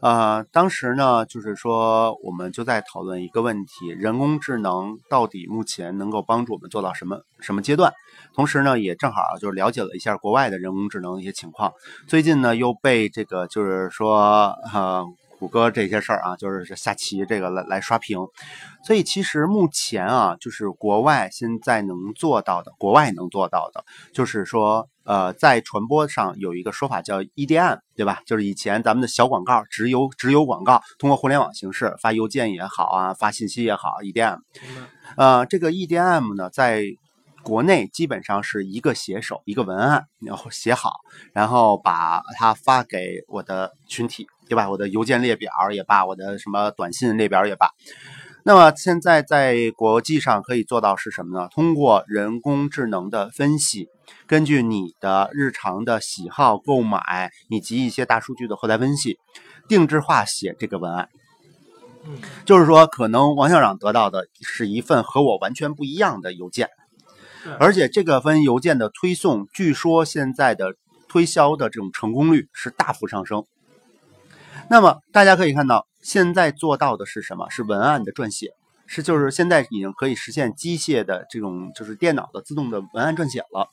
呃，当时呢，就是说我们就在讨论一个问题：人工智能到底目前能够帮助我们做到什么什么阶段？同时呢，也正好就是了解了一下国外的人工智能一些情况。最近呢，又被这个就是说呃。谷歌这些事儿啊，就是下棋这个来来刷屏，所以其实目前啊，就是国外现在能做到的，国外能做到的，就是说，呃，在传播上有一个说法叫 EDM，对吧？就是以前咱们的小广告、直邮直邮广告，通过互联网形式发邮件也好啊，发信息也好，EDM，呃，这个 EDM 呢，在国内基本上是一个写手，一个文案，然后写好，然后把它发给我的群体，对吧？我的邮件列表也罢，我的什么短信列表也罢。那么现在在国际上可以做到是什么呢？通过人工智能的分析，根据你的日常的喜好、购买以及一些大数据的后台分析，定制化写这个文案。嗯，就是说，可能王校长得到的是一份和我完全不一样的邮件，而且这个份邮件的推送，据说现在的推销的这种成功率是大幅上升。那么大家可以看到，现在做到的是什么？是文案的撰写，是就是现在已经可以实现机械的这种就是电脑的自动的文案撰写了。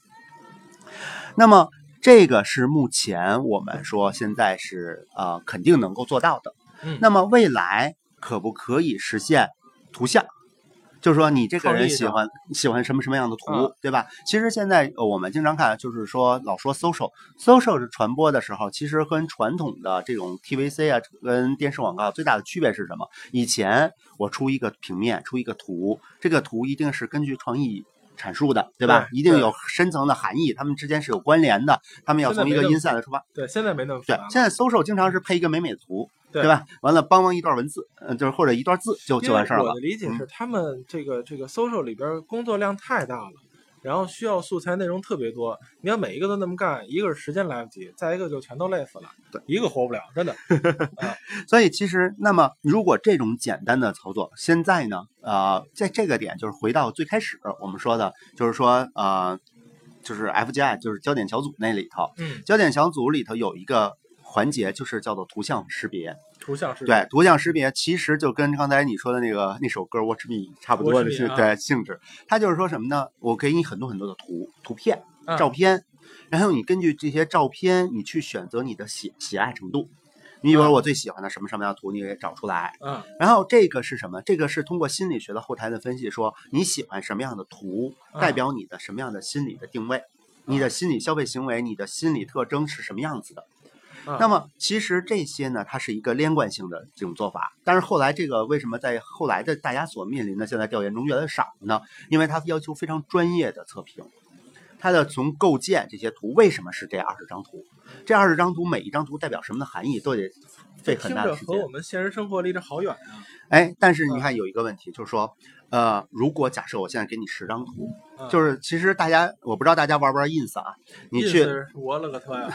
那么这个是目前我们说现在是呃肯定能够做到的。嗯那么未来可不可以实现图像？就是说你这个人喜欢喜欢什么什么样的图，嗯对吧？其实现在呃我们经常看，就是说老说 social，social 是传播的时候，其实跟传统的这种 TVC 啊，跟电视广告最大的区别是什么？以前我出一个平面，出一个图，这个图一定是根据创意。阐述的，对吧？一定有深层的含义，他们之间是有关联的，他们要从一个现在没那么 insight 来出发。对，现在没那么对。现在 social 经常是配一个美美的图，对对吧？完了，帮忙一段文字，嗯，就是或者一段字就就完事儿了我的。理解嗯是，他们这个这个 social 里边儿工作量太大了，然后需要素材内容特别多。你要每一个都那么干，一个是时间来不及，再一个就全都累死了，对一个活不了，真的。所以其实，那么如果这种简单的操作，现在呢，呃，在这个点就是回到最开始我们说的，就是说，呃，就是 FGI，就是焦点小组那里头，嗯，焦点小组里头有一个环节，就是叫做图像识别。图像识别对，图像识别其实就跟刚才你说的那个那首歌《Watch Me》差不多的啊对性质。它就是说什么呢？我给你很多很多的图图片、啊照片，然后你根据这些照片，你去选择你的喜喜爱程度。你比如说我最喜欢的什么什么样的图，你给找出来。嗯然后这个是什么？这个是通过心理学的后台的分析，说你喜欢什么样的图，嗯代表你的什么样的心理的定位，你的心理消费行为，你的心理特征是什么样子的。嗯那么其实这些呢，它是一个连贯性的这种做法。但是后来这个为什么在后来的大家所面临的现在调研中越来越少呢？因为它要求非常专业的测评。它的从构建这些图为什么是这二十张图？这二十张图每一张图代表什么的含义，都得费很大的时间着和我。们现实生活离这好远啊。哎，但是你看有一个问题，就是说，呃，如果假设我现在给你十张图，嗯就是其实大家我不知道大家玩不玩 ins 啊？你去我了个特呀！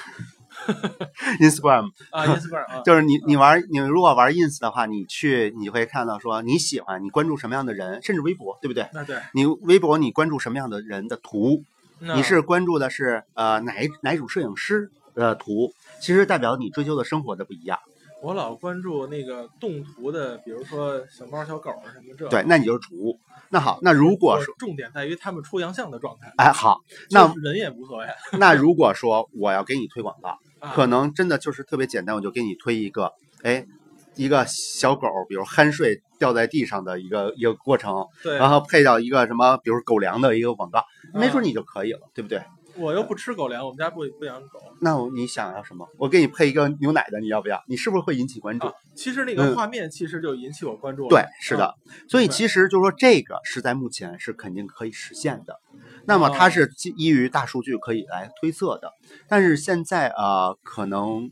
Instagram，啊，Instagram 啊，就是你你玩你如果玩 ins 的话，你去你会看到说你喜欢你关注什么样的人，甚至微博，对不对？那对，你微博你关注什么样的人的图，你是关注的是呃哪一哪一种摄影师的图，其实代表你追求的生活的不一样。我老关注那个动图的，比如说小猫、小狗什么这。对，那你就是图。那好，那如果说重点在于他们出洋相的状态，哎好，那人也无所谓。那如果说我要给你推广告，啊可能真的就是特别简单，我就给你推一个，哎，一个小狗，比如酣睡掉在地上的一个一个过程，对，然后配到一个什么，比如狗粮的一个广告，没啊准你就可以了，对不对？我又不吃狗粮，我们家不不养狗。那我你想要什么？我给你配一个牛奶的，你要不要？你是不是会引起关注？啊，其实那嗯个画面其实就引起我关注了。对，是的啊。所以其实就是说，这个是在目前是肯定可以实现的。那么它哦。是基依于大数据可以来推测的，但是现在呃，可能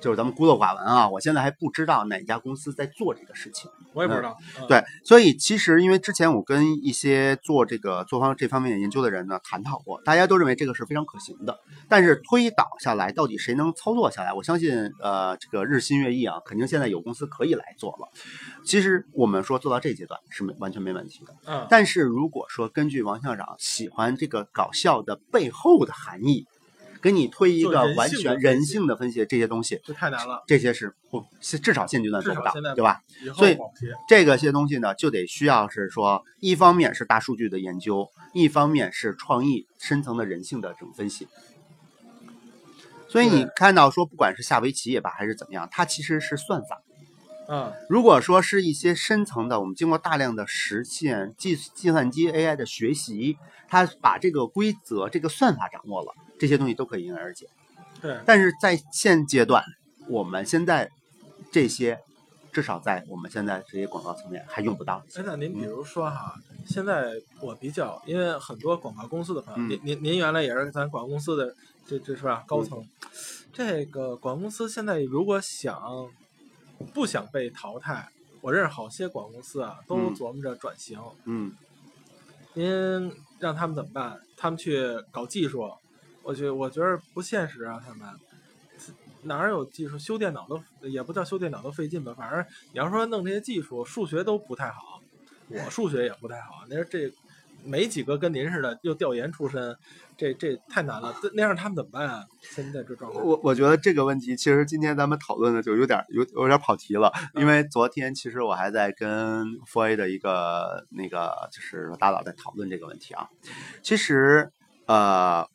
就是咱们孤陋寡闻啊，我现在还不知道哪家公司在做这个事情。我也不知道。嗯，对，所以其实因为之前我跟一些做这个做方这方面研究的人呢探讨过，大家都认为这个是非常可行的。但是推导下来，到底谁能操作下来？我相信，呃，这个日新月异啊，肯定现在有公司可以来做了。其实我们说做到这阶段是没完全没问题的。嗯，但是如果说根据王校长喜欢这个搞笑的背后的含义，给你推一个完全人性的分析，这些东西，这太难了，这些是不至少现阶段做不到对吧？所以。这个些东西呢，就得需要是说，一方面是大数据的研究，一方面是创意深层的人性的这种分析。所以你看到说，不管是下围棋也罢，还是怎么样，它其实是算法。嗯，如果说是一些深层的，我们经过大量的实现、计计算机 AI 的学习，它把这个规则、这个算法掌握了，这些东西都可以迎刃而解。对，但是在现阶段，我们现在这些，至少在我们现在这些广告层面还用不到这些。哎，那您比如说哈，现在我比较，因为很多广告公司的朋友，嗯您您您原来也是咱广告公司的，这这是吧高层，这个广告公司现在如果想不想被淘汰，我认识好些广告公司啊，都嗯琢磨着转型。嗯您让他们怎么办？他们去搞技术，我觉我觉得不现实啊，他们。哪儿有技术？修电脑都也不叫修电脑都费劲吧，反正你要说弄这些技术，数学都不太好，我数学也不太好。那说这没几个跟您似的又调研出身，这这太难了。这那样他们怎么办啊？现在这状况，我我觉得这个问题，其实今天咱们讨论的就有点有有点跑题了，因为昨天其实我还在跟 f A 的一个那个就是大佬在讨论这个问题啊。其实呃，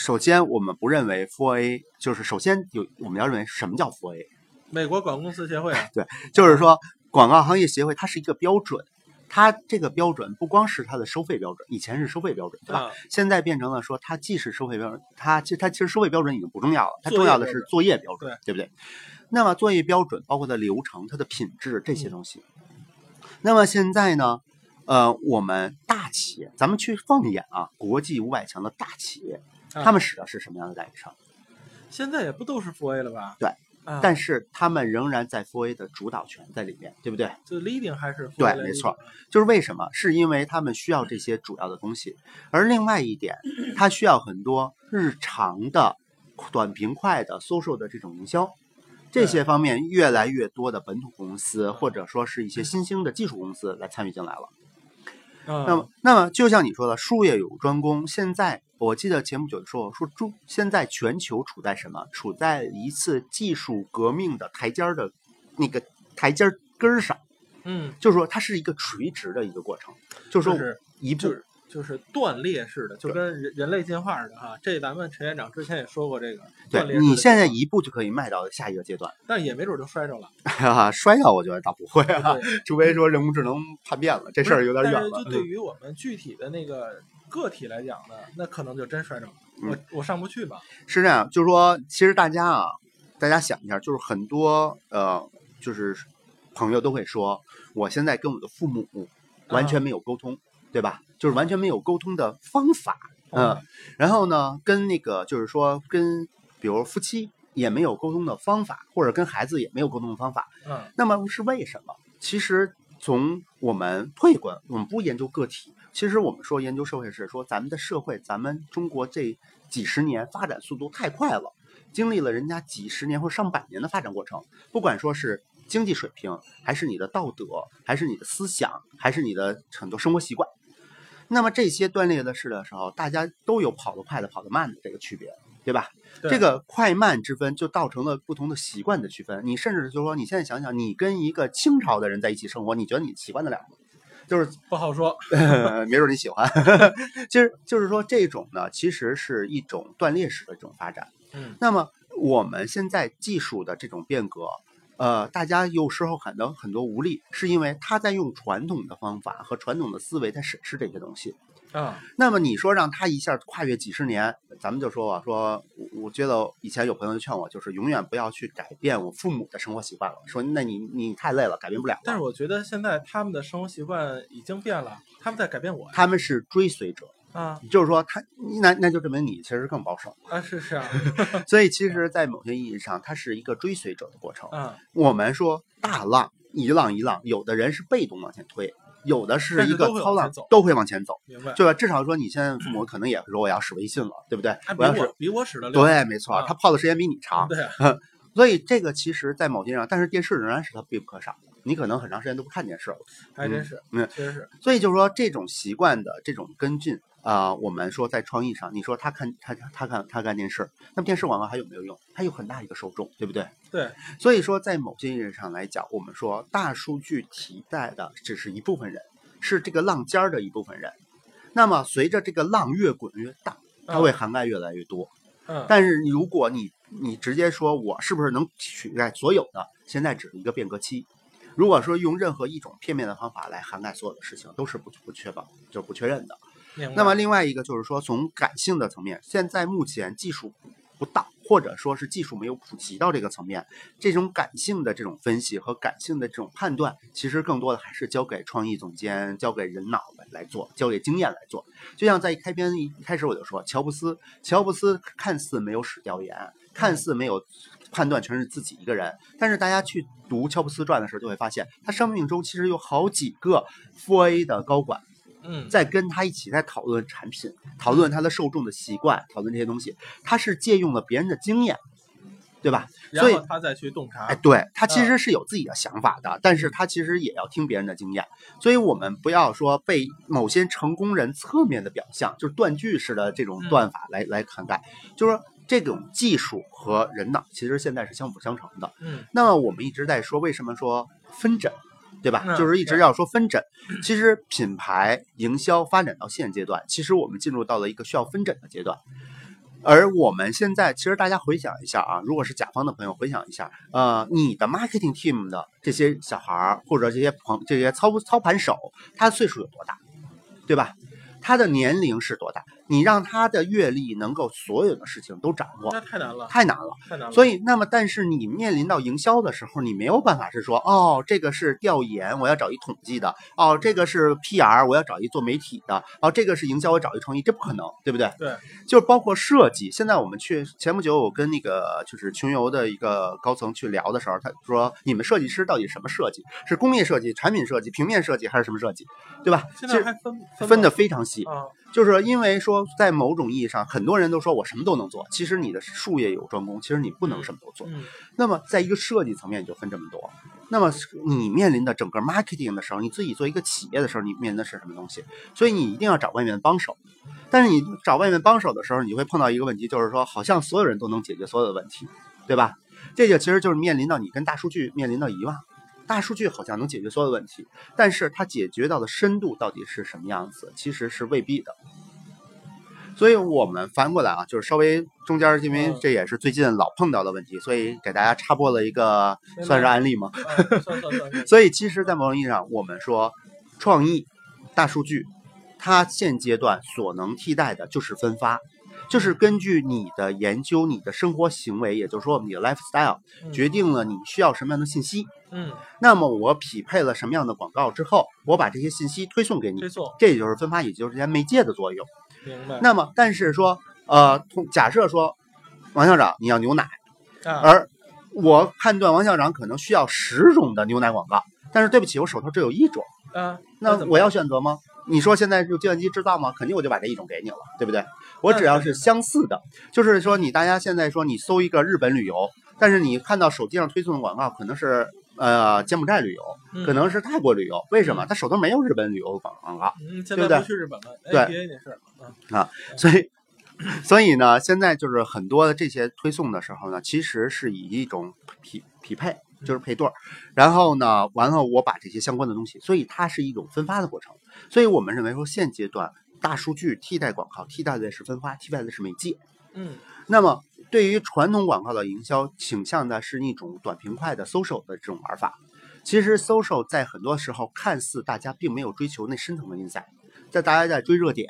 首先我们不认为 f A 就是首先有我们要认为什么叫 f A，美国广告公司协会啊，就是说广告行业协会它是一个标准。它这个标准不光是它的收费标准，以前是收费标准，对吧？啊，现在变成了说，它既是收费标准，它其实它其实收费标准已经不重要了，它重要的是作业标准，对不对？那么作业标准包括它的流程、它的品质这些嗯东西。那么现在呢，呃，我们大企业，咱们去放眼啊，国际五百强的大企业，啊他们使的是什么样的代理商？现在也不都是 f A 了吧？对啊，但是他们仍然在 f A 的主导权在里面，对不对？就 leading 还是 4A 对没错就是为什么？是因为他们需要这些主要的东西，而另外一点，它需要很多日常的、短平快的 social 的这种营销。这些方面越来越多的本土公司，或者说是一些新兴的技术公司来参与进来了。啊，那么，那么就像你说的，术业有专攻。现在我记得前不久说说中，现在全球处在什么？处在一次技术革命的台阶儿的那个台阶儿根儿上。嗯，就是说它是一个垂直的一个过程，就是说就是一步就是断裂式的，就跟人人类进化似的哈。这咱们陈院长之前也说过这个断裂你现在一步就可以迈到下一个阶段。但也没准就摔着了。摔着我觉得倒不会啊，除非说人工智能叛变了，这事儿有点远了嗯但是就。对于我们具体的那个个体来讲呢，那可能就真摔着了。我我上不去吧？是这样，就是说，其实大家啊，大家想一下，就是很多呃，就是朋友都会说，我现在跟我的父母完全没有沟通，对吧？就是完全没有沟通的方法，嗯，然后呢，跟那个就是说，跟比如夫妻也没有沟通的方法，或者跟孩子也没有沟通的方法，嗯那么是为什么？其实从我们退一观，我们不研究个体，其实我们说研究社会是说咱们的社会，咱们中国这几十年发展速度太快了，经历了人家几十年或上百年的发展过程，不管说是经济水平，还是你的道德，还是你的思想，还是你的很多生活习惯。那么这些断裂的事的时候，大家都有跑得快的、跑得慢的这个区别，对吧？对这个快慢之分就造成了不同的习惯的区分。你甚至就是说，你现在想想，你跟一个清朝的人在一起生活，你觉得你习惯得了吗？就是不好说。没准你喜欢。其实就是说，这种呢，其实是一种断裂式的这种发展。嗯那么我们现在技术的这种变革，呃，大家有时候感到很多无力，是因为他在用传统的方法和传统的思维在审视这些东西。啊，那么你说让他一下跨越几十年，咱们就说吧，说我我觉得以前有朋友劝我，就是永远不要去改变我父母的生活习惯了，说那你你太累了，改变不了了。但是我觉得现在他们的生活习惯已经变了，他们在改变我。他们是追随者，啊就是说他那那就证明你其实更保守。啊，是是啊，所以其实，在某些意义上，它是一个追随者的过程。啊，我们说大浪一浪一浪，有的人是被动往前推，有的是一个但是都会操浪走，都会往前走，明白。对吧？至少说你现在父母可能也说我要使微信了，对不对？比我要是比我使的溜。对，没错啊，他泡的时间比你长，对啊，所以这个其实，在某些上，但是电视仍然是他必不可少。你可能很长时间都不看电视了，还真是，嗯确实是。所以就是说这种习惯的这种跟进啊、我们说在创意上，你说他看他他看他干电视，那么电视广告还有没有用？它有很大一个受众，对不对？对，所以说，在某些意义上来讲，我们说大数据替代的只是一部分人，是这个浪尖儿的一部分人。那么随着这个浪越滚越大，它会涵盖越来越多。嗯，但是如果你你直接说我是不是能取代所有的，现在只是一个变革期。如果说用任何一种片面的方法来涵盖所有的事情，都是不不确保，就是不确认的。那么另外一个就是说，从感性的层面，现在目前技术不到，或者说是技术没有普及到这个层面，这种感性的这种分析和感性的这种判断，其实更多的还是交给创意总监、交给人脑来来做，交给经验来做。就像在开篇一开始我就说，乔布斯，乔布斯看似没有史调研，看似没有判断全是自己一个人，但是大家去读乔布斯传的时候，就会发现他生命中其实有好几个 4A 的高管。嗯，在跟他一起在讨论产品，讨论他的受众的习惯，讨论这些东西，他是借用了别人的经验，对吧？所以然后他再去洞察哎，。对他其实是有自己的想法的，但是他其实也要听别人的经验，所以我们不要说被某些成功人侧面的表象，就是断句式的这种断法来、来涵盖，就是说这种技术和人脑其实现在是相辅相成的。嗯，那么我们一直在说，为什么说分诊，对吧？嗯就是一直要说分诊。其实品牌营销发展到现阶段，其实我们进入到了一个需要分诊的阶段。而我们现在，其实大家回想一下啊，如果是甲方的朋友回想一下，呃，你的 marketing team 的这些小孩儿或者这些朋这些操操盘手，他的岁数有多大，对吧？他的年龄是多大？你让他的阅历能够所有的事情都掌握，那太难了，太难了。太难了。所以，那么，但是你面临到营销的时候，你没有办法是说，哦，这个是调研，我要找一统计的；哦，这个是 PR，我要找一做媒体的；哦，这个是营销，我找一创意，这不可能，对不对？对，就是包括设计。现在我们去前不久，我跟那个就是穷游的一个高层去聊的时候，他说，你们设计师到底什么设计？是工业设计、产品设计、平面设计，还是什么设计？对吧？其实现在还分分的的非常细。啊，就是因为说，在某种意义上，很多人都说我什么都能做，其实你的术业有专攻，其实你不能什么都做。嗯，那么，在一个设计层面就分这么多。那么你面临的整个 marketing 的时候，你自己做一个企业的时候，你面临的是什么东西？所以你一定要找外面的帮手。但是你找外面帮手的时候，你会碰到一个问题，就是说，好像所有人都能解决所有的问题，对吧？这个其实就是面临到你跟大数据面临到一样。大数据好像能解决所有的问题，但是它解决到的深度到底是什么样子，其实是未必的。所以我们翻过来啊，就是稍微中间儿，因为嗯这也是最近老碰到的问题，所以给大家插播了一个算是案例吗？所以其实，在某种意义上，我们说创意、大数据，它现阶段所能替代的就是分发，就是根据你的研究、你的生活行为，也就是说你的 lifestyle，嗯决定了你需要什么样的信息。嗯，那么我匹配了什么样的广告之后，我把这些信息推送给你推，送这也就是分发，也就是这些媒介的作用。明白。那么，但是说，呃，通假设说，王校长你要牛奶，啊，而我判断王校长可能需要十种的牛奶广告，但是对不起，我手头只有一种。啊，那我要选择吗？你说现在用计算机制造吗？肯定我就把这一种给你了，对不对？我只要是相似的，就是说你大家现在说你搜一个日本旅游，但是你看到手机上推送的广告可能是呃柬埔寨旅游，嗯可能是泰国旅游，为什么？嗯他手头没有日本旅游广广告，嗯，对不对去日本了对嗯所以所以呢，现在就是很多的这些推送的时候呢，其实是以一种匹匹配。就是配对儿，然后呢，完了我把这些相关的东西，所以它是一种分发的过程。所以我们认为说，现阶段大数据替代广告，替代的是分发，替代的是媒介。嗯那么对于传统广告的营销，倾向的是一种短平快的 social 的这种玩法。其实 social 在很多时候看似大家并没有追求那深层的 insight，在大家在追热点，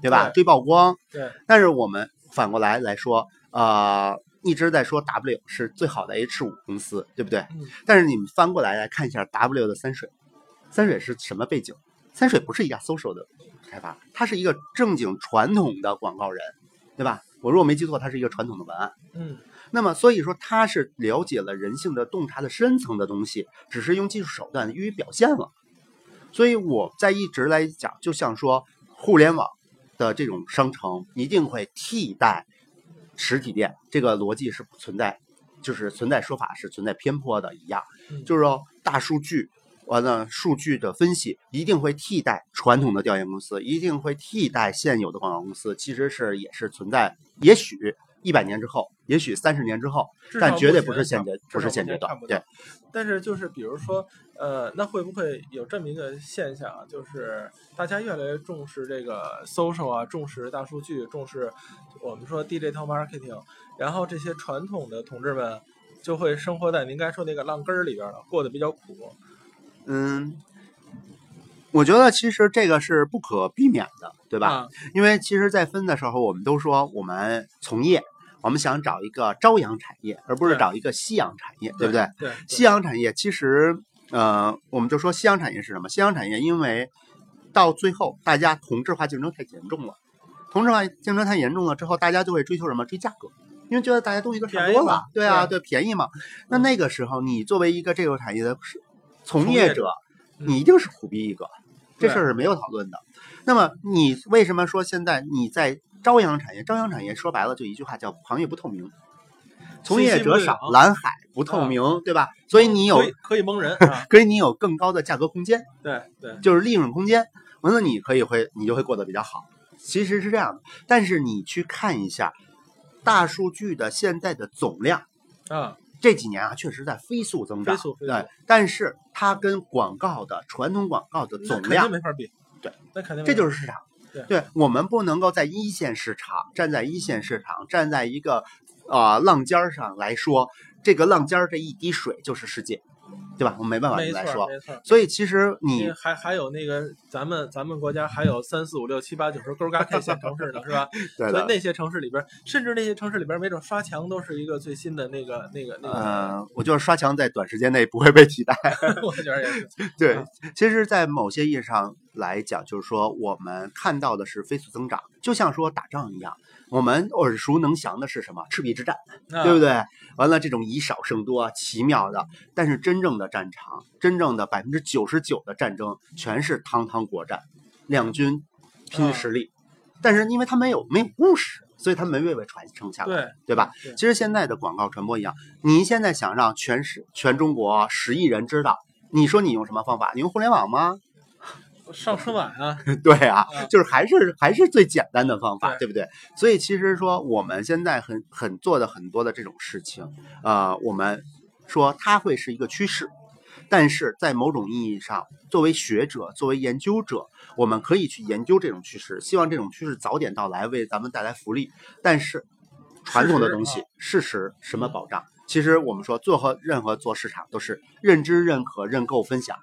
对吧？对追曝光。对，但是我们反过来来说，呃，一直在说 W 是最好的 H 五公司，对不对？嗯但是你们翻过来来看一下 W 的三水，三水是什么背景？三水不是一家 social 的开发，它是一个正经传统的广告人，对吧？我如果没记错，它是一个传统的文案。嗯那么所以说，它是了解了人性的洞察的深层的东西，只是用技术手段予以表现了。所以我在一直来讲，就像说互联网的这种商城一定会替代实体店，这个逻辑是不存在，就是存在说法是存在偏颇的一样。嗯就是说大数据。完了，数据的分析一定会替代传统的调研公司，一定会替代现有的广告公司，其实是也是存在，也许一百年之后，也许三十年之后，但绝对不是现阶，不是现阶段。对，但是就是比如说，呃，那会不会有这么一个现象啊？就是大家越来越重视这个 social 啊，重视大数据，重视我们说 digital marketing，然后这些传统的同志们就会生活在您刚才说那个浪根儿里边了，过得比较苦。嗯，我觉得其实这个是不可避免的，对吧？啊？因为其实，在分的时候，我们都说我们从业，我们想找一个朝阳产业，而不是找一个夕阳产业，对不对？对，夕阳产业其实，呃，我们就说夕阳产业是什么？夕阳产业，因为到最后大家同质化竞争太严重了，同质化竞争太严重了之后，大家就会追求什么？追价格，因为觉得大家东西都差不多了，对啊，对对，便宜嘛。那那个时候你作为一个这个产业的从从业者你一定是苦逼一个，这事儿是没有讨论的。那么你为什么说现在你在朝阳产业？朝阳产业说白了就一句话叫行业不透明，从业者少，蓝海不透明，对吧？所以你有可以蒙人 啊，可以你有更高的价格空间，对对，就是利润空间，完了你可以会你就会过得比较好。其实是这样的，但是你去看一下大数据的现在的总量，啊，这几年啊确实在飞速增长，飞速飞速对，但是它跟广告的传统广告的总量没法比，对，那肯定这就是市场。对我们不能够在一线市场站在一线市场，站在一个啊、呃浪尖儿上来说，这个浪尖儿这一滴水就是世界，对吧？我没办法来说。错没错。所以其实你还还有那个咱们咱们国家还有三四五六七八九十勾嘎 K 线城市呢，是吧？对，所以那些城市里边，甚至那些城市里边，没准刷墙都是一个最新的那个那个那个。呃，我就是刷墙在短时间内不会被替代。我觉得也是。对啊，其实，在某些意义上来讲，就是说我们看到的是飞速增长，就像说打仗一样，我们耳熟能详的是什么？赤壁之战。对不对？完了，这种以少胜多，奇妙的。但是真正的战场，真正的百分之九十九的战争，全是堂堂国战，两军拼实力。但是因为他没有没有故事，所以他没被传承下来，对对吧？对其实现在的广告传播一样，你现在想让全市全中国十亿人知道，你说你用什么方法？你用互联网吗？上春晚啊，对啊啊，就是还是还是最简单的方法，对对不对？所以其实说我们现在很很做的很多的这种事情，呃，我们说它会是一个趋势，但是在某种意义上，作为学者、作为研究者，我们可以去研究这种趋势，希望这种趋势早点到来，为咱们带来福利。但是传统的东西，事实什么保障？其实我们说做和任何做市场都是认知、认可、认购、分享，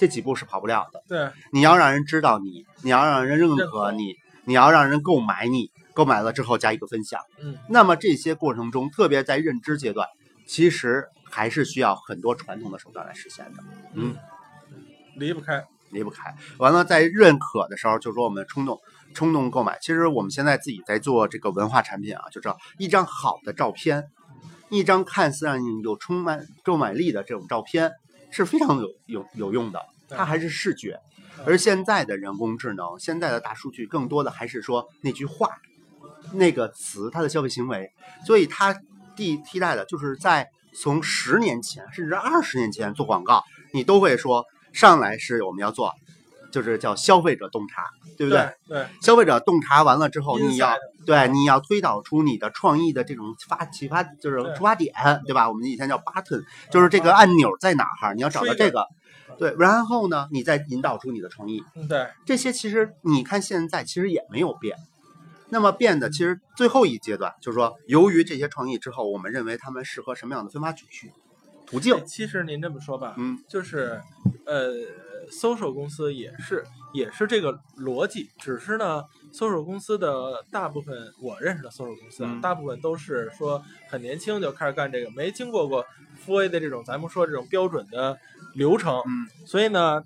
这几步是跑不了的。对，你要让人知道你，你要让人认可你，你要让人购买你，购买了之后加一个分享。嗯，那么这些过程中，特别在认知阶段，其实还是需要很多传统的手段来实现的。嗯，离不开。离不开。完了，在认可的时候，就说我们冲动冲动购买。其实我们现在自己在做这个文化产品啊，就知道一张好的照片，一张看似让你有充满购买力的这种照片是非常有有有用的，它还是视觉。嗯而现在的人工智能，现在的大数据，更多的还是说那句话、那个词，它的消费行为，所以它替替代的就是在从十年前甚至二十年前做广告，你都会说上来是我们要做，就是叫消费者洞察，对不对？对，消费者洞察完了之后，你要对你要推导出你的创意的这种发启发，就是出发点，对吧？我们以前叫 button，就是这个按钮在哪儿，你要找到这个。对，然后呢，你再引导出你的创意，嗯对，这些其实你看现在其实也没有变。那么变的其实最后一阶段就是说，由于这些创意之后，我们认为他们适合什么样的分发曲序途径？其实您这么说吧，嗯，就是呃，social 公司也是也是这个逻辑，只是呢，social 公司的大部分我认识的 social 公司啊，嗯大部分都是说很年轻就开始干这个，没经过过复 A 的这种咱们说这种标准的流程，嗯所以呢。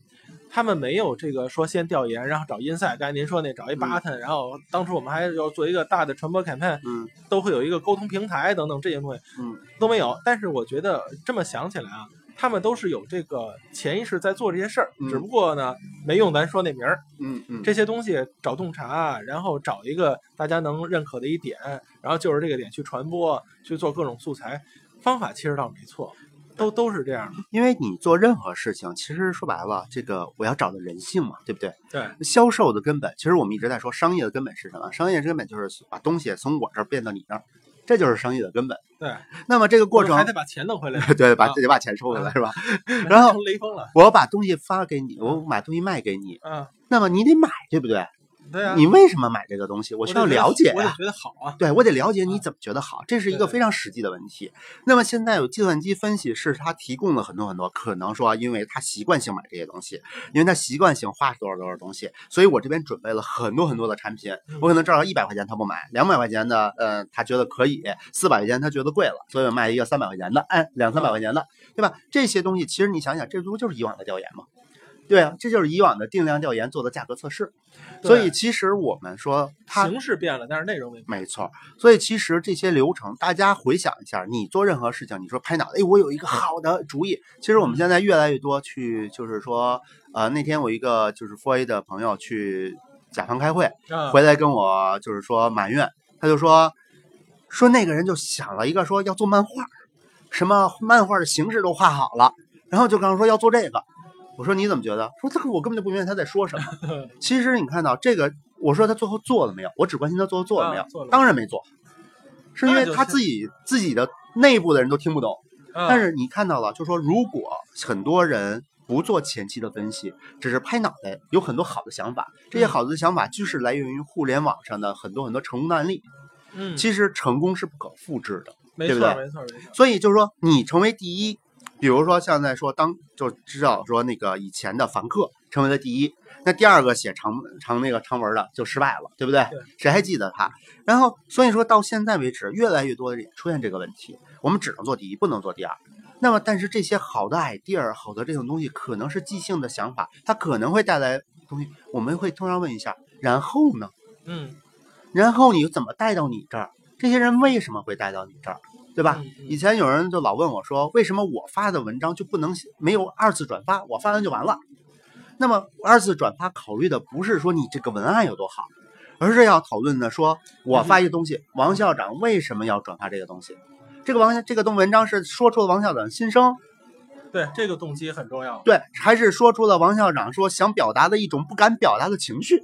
他们没有这个说先调研，然后找 inside，刚才您说那找一 button，、然后当初我们还要做一个大的传播 campaign，嗯。都会有一个沟通平台等等这些东西，嗯，都没有。但是我觉得这么想起来啊，他们都是有这个潜意识在做这些事儿，嗯。只不过呢没用咱说那名儿。嗯嗯，这些东西找洞察，然后找一个大家能认可的一点，然后就是这个点去传播，去做各种素材，方法其实倒没错，都都是这样的。因为你做任何事情，其实说白了，这个我要找的人性嘛，对不对？对，销售的根本，其实我们一直在说商业的根本是什么？商业根本就是把东西从我这儿变到你那儿，这就是商业的根本。对，那么这个过程还，得把钱弄回来，对，把啊得把钱收回来是吧？然然后成雷锋了。我把东西发给你，我把东西卖给你，啊，那么你得买，对不对？对啊，你为什么买这个东西？我需要了解呀、我觉得好啊。对我得了解你怎么觉得好，这是一个非常实际的问题。那么现在有计算机分析是，他提供了很多很多，可能说因为他习惯性买这些东西，因为他习惯性花多少多少东西，所以我这边准备了很多很多的产品。我可能照着一百块钱他不买，两百块钱的，呃，他觉得可以，四百块钱他觉得贵了，所以我卖一个三百块钱的，哎，两三百块钱的，对吧？这些东西其实你想想，这不就是以往的调研吗？对啊，这就是以往的定量调研做的价格测试。所以其实我们说它形式变了，但是内容没变。没错，所以其实这些流程，大家回想一下，你做任何事情，你说拍脑袋，哎，我有一个好的主意。其实我们现在越来越多去，就是说，呃，那天我一个就是 f o A 的朋友去甲方开会，啊，回来跟我就是说埋怨，他就说，说那个人就想了一个说要做漫画，什么漫画的形式都画好了，然后就刚说要做这个，我说你怎么觉得？说这个我根本就不明白他在说什么。其实你看到这个，我说他最后做了没有？我只关心他最后做了没有？啊做了当然没做，是因为他自己自己的内部的人都听不懂。啊但是你看到了，就说如果很多人不做前期的分析，只是拍脑袋，有很多好的想法，这些嗯好的想法就是来源于互联网上的很多很多成功的案例。嗯，其实成功是不可复制的，没对不对错没错没错。所以就是说你成为第一，比如说像在说当就知道说那个以前的凡客成为了第一，那第二个写长长那个长文的就失败了，对不对？对谁还记得他？然后所以说到现在为止，越来越多的人出现这个问题，我们只能做第一，不能做第二。那么，但是这些好的 idea、好的这种东西，可能是即兴的想法，它可能会带来东西。我们会通常问一下，然后呢？嗯，然后你怎么带到你这儿？这些人为什么会带到你这儿？对吧？以前有人就老问我说，为什么我发的文章就不能没有二次转发？我发完就完了。那么二次转发考虑的不是说你这个文案有多好，而是要讨论的说，我发一个东西，王校长为什么要转发这个东西？这个王这个东文章是说出了王校长的心声，对，这个动机很重要。对，还是说出了王校长说想表达的一种不敢表达的情绪。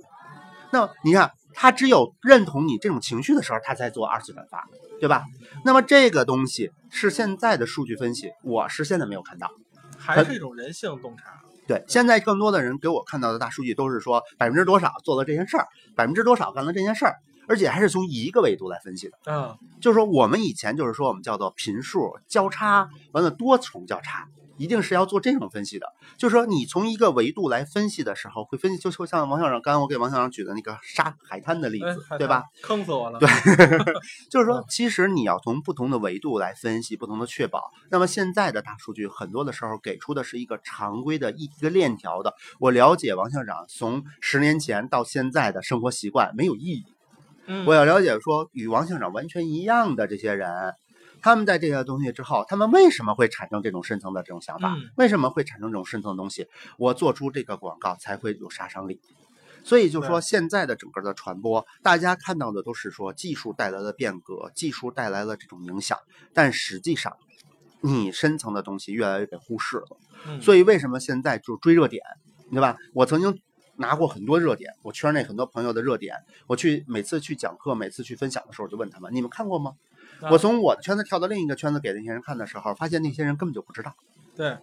那你看，他只有认同你这种情绪的时候，他才做二次转发，对吧？那么这个东西是现在的数据分析，我是现在没有看到。还是一种人性洞察。对，现在更多的人给我看到的大数据都是说百分之多少做了这件事儿，百分之多少干了这件事儿，而且还是从一个维度来分析的。嗯，就是说我们以前就是说我们叫做频数交叉，完了多重交叉，一定是要做这种分析的。就是说你从一个维度来分析的时候，会分析，就就像王校长刚刚我给王校长举的那个沙海滩的例哎子，对吧？？坑死我了。对，就是说嗯，其实你要从不同的维度来分析，不同的确保。那么现在的大数据很多的时候给出的是一个常规的一一个链条的。我了解王校长从十年前到现在的生活习惯没有意义，嗯，我要了解说与王校长完全一样的这些人，他们在这些东西之后，他们为什么会产生这种深层的这种想法？嗯为什么会产生这种深层的东西？我做出这个广告才会有杀伤力。所以就说现在的整个的传播，大家看到的都是说技术带来的变革，技术带来了这种影响，但实际上你深层的东西越来越被忽视了。嗯所以为什么现在就追热点，对吧？我曾经拿过很多热点，我圈内很多朋友的热点，我去每次去讲课，每次去分享的时候，我就问他们：你们看过吗？啊我从我的圈子跳到另一个圈子给那些人看的时候，发现那些人根本就不知道。对，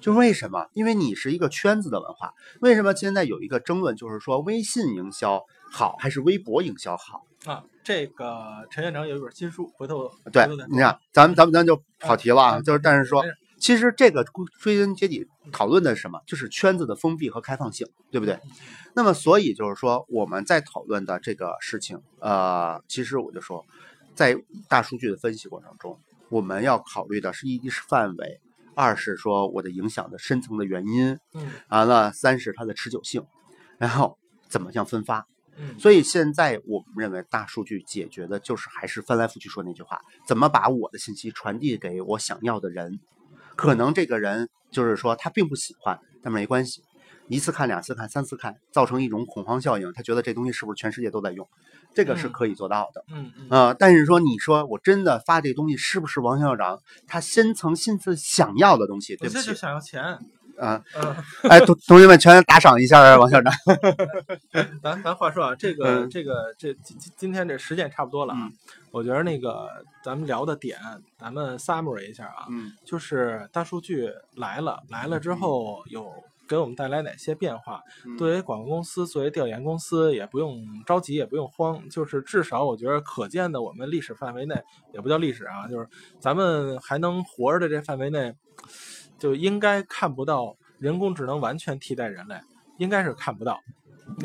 就为什么？因为你是一个圈子的文化。为什么现在有一个争论，就是说微信营销好还是微博营销好？啊，这个陈院长有一本新书，回头对你看，咱们咱们咱就跑题了啊。嗯就是，但是说，其实这个归归根结底讨论的是什么？就是圈子的封闭和开放性，对不对？那么，所以就是说，我们在讨论的这个事情，呃，其实我就说，在大数据的分析过程中，我们要考虑的是一是范围，二是说我的影响的深层的原因，嗯完了，三是它的持久性，然后怎么样分发。嗯，所以现在我们认为大数据解决的就是还是翻来覆去说那句话，怎么把我的信息传递给我想要的人。可能这个人就是说他并不喜欢，但没关系，一次看、两次看、三次看，造成一种恐慌效应，他觉得这东西是不是全世界都在用，这个是嗯可以做到的。嗯嗯呃，但是说你说我真的发这东西是不是王校长他深层心思想要的东西？对不起就，想要钱。啊、嗯，哎，同同学们全打赏一下王校长。咱咱话说啊，这个、嗯这个这今今今天这时间也差不多了啊，嗯我觉得那个咱们聊的点，咱们 summary 一下啊，嗯就是大数据来了，来了之后有给我们带来哪些变化？嗯作为广告公司，作为调研公司，也不用着急，也不用慌，就是至少我觉得可见的我们历史范围内，也不叫历史啊，就是咱们还能活着的这范围内，就应该看不到人工智能完全替代人类，应该是看不到。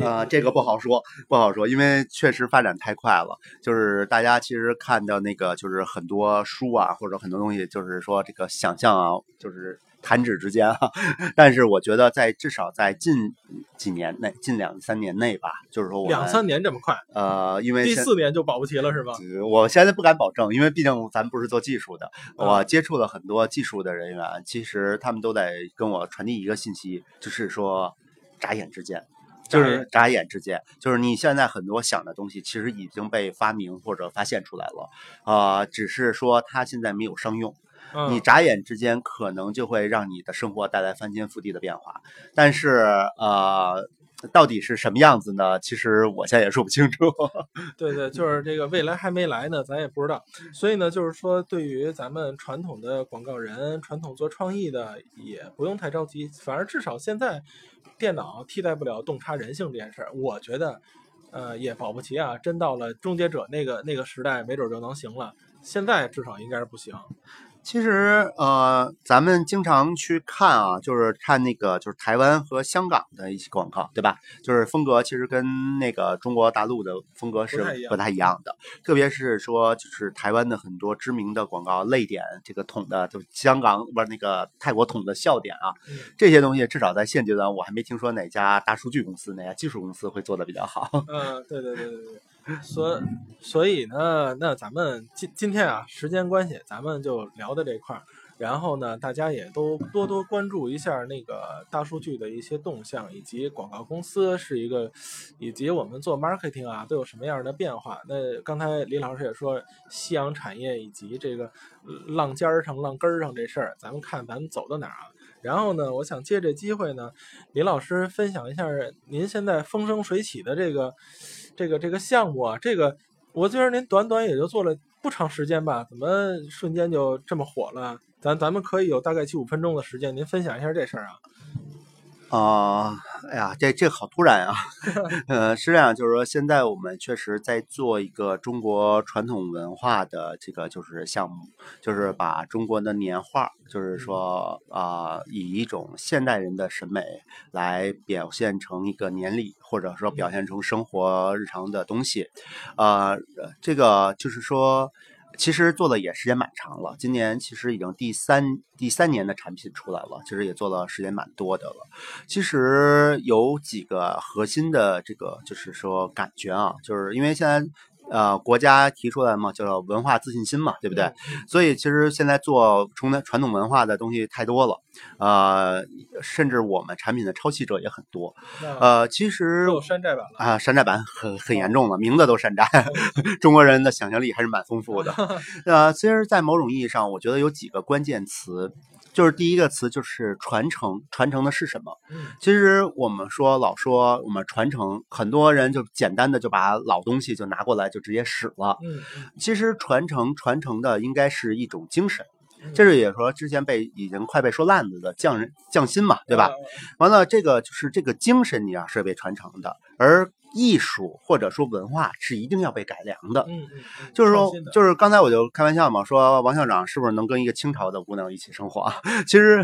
呃，这个不好说，不好说，因为确实发展太快了。就是大家其实看到那个，就是很多书啊，或者很多东西，就是说这个想象啊，就是弹指之间啊。但是我觉得在至少在近几年内，近两三年内吧，就是说我们两三年这么快，呃，因为第四年就保不齐了是吧？呃我现在不敢保证，因为毕竟咱不是做技术的，我啊接触了很多技术的人员，其实他们都在跟我传递一个信息，就是说眨眼之间。就是眨眼之间，就是你现在很多想的东西，其实已经被发明或者发现出来了，呃，只是说它现在没有商用。嗯、你眨眼之间，可能就会让你的生活带来翻天覆地的变化。但是，呃，到底是什么样子呢？其实我现在也说不清楚。对对，就是这个未来还没来呢，咱也不知道。所以呢，就是说，对于咱们传统的广告人、传统做创意的，也不用太着急。反而至少现在，电脑替代不了洞察人性这件事儿，我觉得，呃，也保不齐啊，真到了终结者那个那个时代，没准就能行了。现在至少应该是不行。其实，呃，咱们经常去看啊，就是看那个，就是台湾和香港的一些广告，对吧？就是风格其实跟那个中国大陆的风格是不太一样的。特别是说，就是台湾的很多知名的广告泪点，这个捅的，就香港不是那个泰国捅的笑点啊，嗯这些东西至少在现阶段，我还没听说哪家大数据公司、哪家技术公司会做的比较好。嗯，对对对对对。所所以呢，那咱们今今天啊，时间关系，咱们就聊到这块儿。然后呢，大家也都多多关注一下那个大数据的一些动向，以及广告公司是一个，以及我们做 marketing 啊都有什么样的变化。那刚才李老师也说，夕阳产业以及这个浪尖儿上、浪根儿上这事儿，咱们看咱们走到哪儿啊？然后呢，我想借这机会呢，李老师分享一下您现在风生水起的这个这个这个项目啊，这个我觉得您短短也就做了不长时间吧？怎么瞬间就这么火了？咱咱们可以有大概七五分钟的时间，您分享一下这事儿啊。啊、哎呀，这这好突然啊！呃，是这样，就是说现在我们确实在做一个中国传统文化的这个就是项目，就是把中国的年画，就是说啊、以一种现代人的审美来表现成一个年历，或者说表现成生活日常的东西。呃，这个就是说。其实做的也时间蛮长了，今年其实已经第三第三年的产品出来了，其实也做了时间蛮多的了。其实有几个核心的这个就是说感觉啊，就是因为现在呃国家提出来嘛，叫文化自信心嘛，对不对？所以其实现在做传统传统文化的东西太多了，呃，甚至我们产品的抄袭者也很多。呃，其实有山寨版了。啊，山寨版很很严重了，名字都山寨。中国人的想象力还是蛮丰富的。呃，其实，在某种意义上，我觉得有几个关键词，就是第一个词就是传承，传承的是什么？嗯其实我们说老说我们传承，很多人就简单的就把老东西就拿过来就直接使了。其实传承传承的应该是一种精神。嗯这是也说之前被已经快被说烂了的匠人匠心嘛，对吧？啊完了，这个就是这个精神你要是被传承的，而艺术或者说文化是一定要被改良的。嗯嗯嗯，就是说就是刚才我就开玩笑嘛，说王校长是不是能跟一个清朝的姑娘一起生活啊？其实，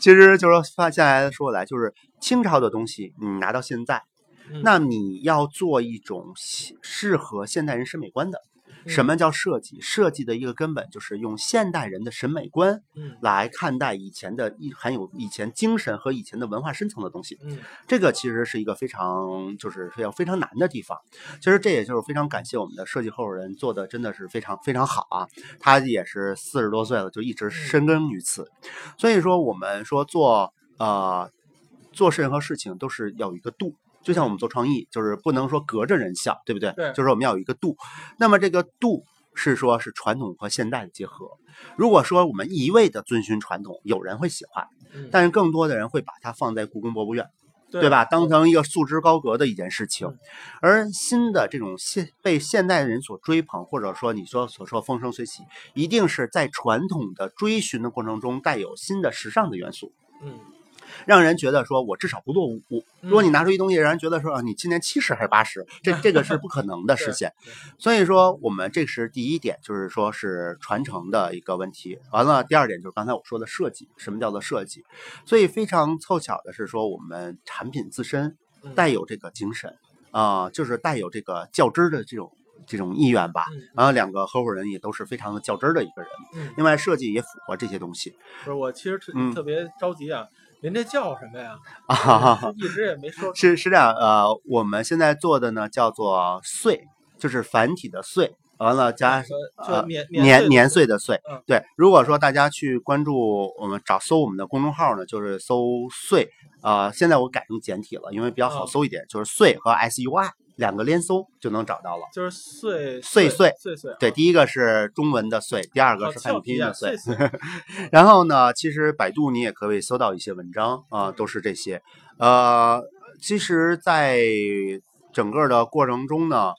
其实就是说，发下来说来，就是清朝的东西，你拿到现在，嗯那你要做一种适适合现代人审美观的。什么叫设计？设计的一个根本就是用现代人的审美观嗯来看待以前的一含有以前精神和以前的文化深层的东西。嗯这个其实是一个非常就是要非常难的地方。其实这也就是非常感谢我们的设计合伙人做的真的是非常非常好啊。他也是四十多岁了，就一直深耕于此。所以说我们说做呃做任何事情都是要有一个度。就像我们做创意，就是不能说隔着人笑，对不对？对就是我们要有一个度。那么这个度是说是传统和现代的结合。如果说我们一味的遵循传统，有人会喜欢，嗯，但是更多的人会把它放在故宫博物院。对对吧？当成一个束之高阁的一件事情嗯，而新的这种现被现代人所追捧，或者说你说所说风生水起，一定是在传统的追寻的过程中带有新的时尚的元素，嗯让人觉得说我至少不落伍。如果你拿出一东西，让人觉得说啊，你今年七十还是八十，这 这个是不可能的实现。所以说，我们这是第一点，就是说是传承的一个问题。完了，第二点就是刚才我说的设计，什么叫做设计？所以非常凑巧的是说，我们产品自身嗯带有这个精神啊、就是带有这个较真儿的这种这种意愿吧。嗯然后两个合伙人也都是非常的较真儿的一个人，嗯，另外设计也符合这些东西不是我其实特嗯特别着急啊，您这叫什么呀？啊哈哈哈。一直也没说是是这样，呃，我们现在做的呢叫做岁，就是繁体的岁，完了加就年年年岁岁的岁嗯。对，如果说大家去关注我们找搜我们的公众号呢，就是搜岁，呃，现在我改成简体了，因为比较好嗯搜一点，就是岁和 S U I 两个连搜就能找到了。就是岁岁岁岁岁啊，对，第一个是中文的岁，第二个是汉语拼音的岁岁。岁，然后呢，其实百度你也可以搜到一些文章啊、都是这些。呃，其实，在整个的过程中呢，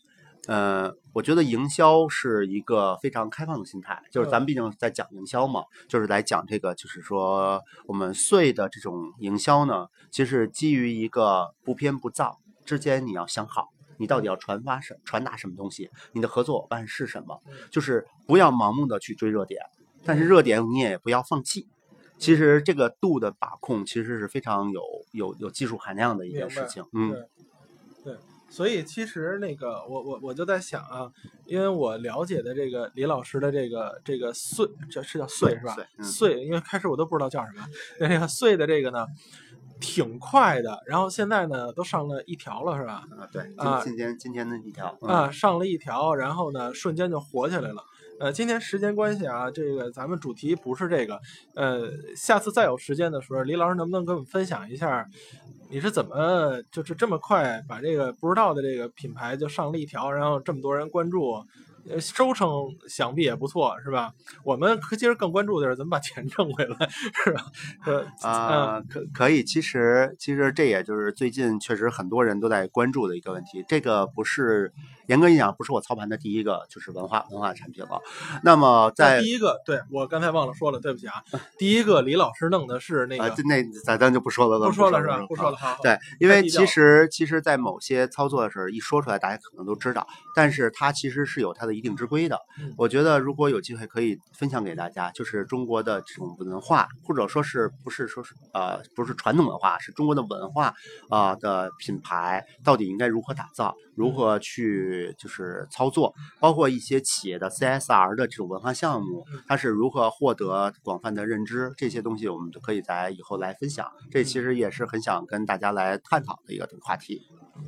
呃，我觉得营销是一个非常开放的心态，就是咱们毕竟在讲营销嘛，就是来讲这个，就是说我们岁的这种营销呢，其实基于一个不偏不躁之间，你要想好。你到底要传发什传达什么东西？你的合作伙伴是什么？就是不要盲目的去追热点，但是热点你也不要放弃。其实这个度的把控其实是非常有有有技术含量的一件事情。嗯，对对，所以其实那个我我我就在想啊，因为我了解的这个李老师的这个这个岁，这是叫岁是吧岁？嗯，因为开始我都不知道叫什么，那这个岁的这个呢，挺快的，然后现在呢都上了一条了是吧？啊，对，啊今今天今天的一条嗯啊，上了一条，然后呢，瞬间就火起来了。呃，今天时间关系啊，这个咱们主题不是这个，呃，下次再有时间的时候，李老师能不能跟我们分享一下，你是怎么就是这么快把这个不知道的这个品牌就上了一条，然后这么多人关注，呃收成想必也不错，是吧？我们其实更关注的是怎么把钱挣回来，是吧？呃，啊、可可以，其实其实这也就是最近确实很多人都在关注的一个问题。这个不是严格意义上不是我操盘的第一个就是文化文化产品了。那么在第一个，对我刚才忘了说了，对不起啊。第一个李老师弄的是那啊，个，这那咱咱就不说了，不说了是吧？不不说了，。哈，对，因为其实其实，在某些操作的时候，一说出来，大家可能都知道，但是它其实是有它的一定之规的嗯。我觉得如果有机会可以分享给大家，就是中国的这种文化，或者说是不是说是呃不是传统文化，是中国的文化啊、的品牌到底应该如何打造，如何去就是操作，包括一些企业的 CSR 的这种文化项目，它是如何获得广泛的认知，这些东西我们都可以在以后来分享。这其实也是很想跟大家来探讨的一个话题。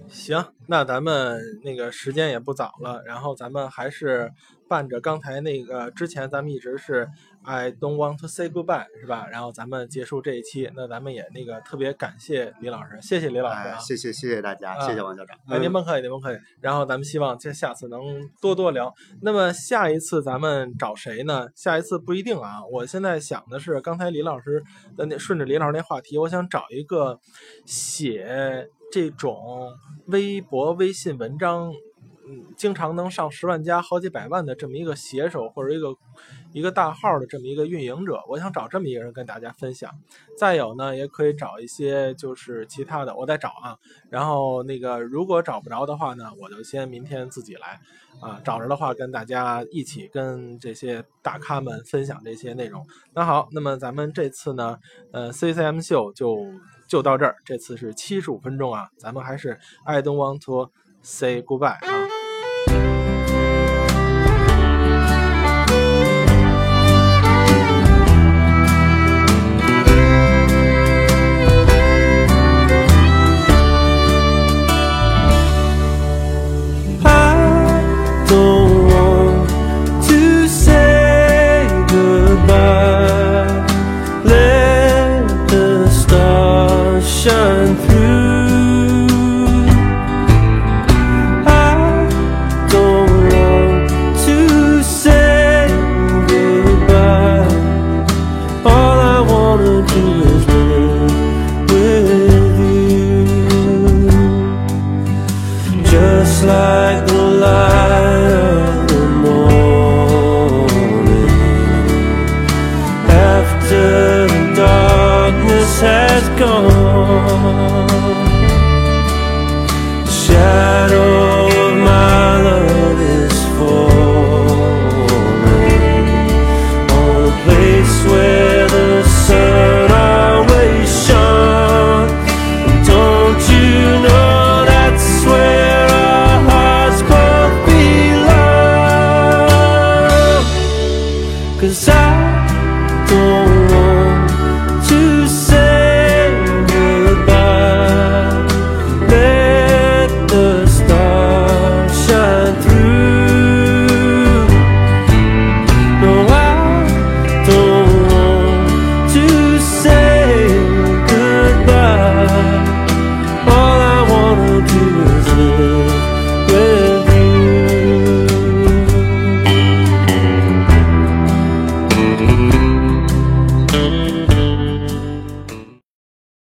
行，那咱们那个时间也不早了，然后咱们还是伴着刚才那个之前咱们一直是 I don't want to say goodbye 是吧？然后咱们结束这一期，那咱们也那个特别感谢李老师，谢谢李老师。谢谢谢谢大家，啊谢谢王校长。哎，您甭客气，您甭客气。然后咱们希望这下次能多多聊。那么下一次咱们找谁呢？下一次不一定啊。我现在想的是，刚才李老师的那顺着李老师那话题，我想找一个写这种微博、微信文章，嗯，经常能上十万加、好几百万的这么一个写手或者一个一个大号的这么一个运营者，我想找这么一个人跟大家分享。再有呢，也可以找一些就是其他的，我在找啊。然后那个如果找不着的话呢，我就先明天自己来啊，找着的话跟大家一起跟这些大咖们分享这些内容。那好，那么咱们这次呢，呃，CCM 秀就就到这儿，这次是七十五分钟啊，咱们还是 I don't want to say goodbye 啊。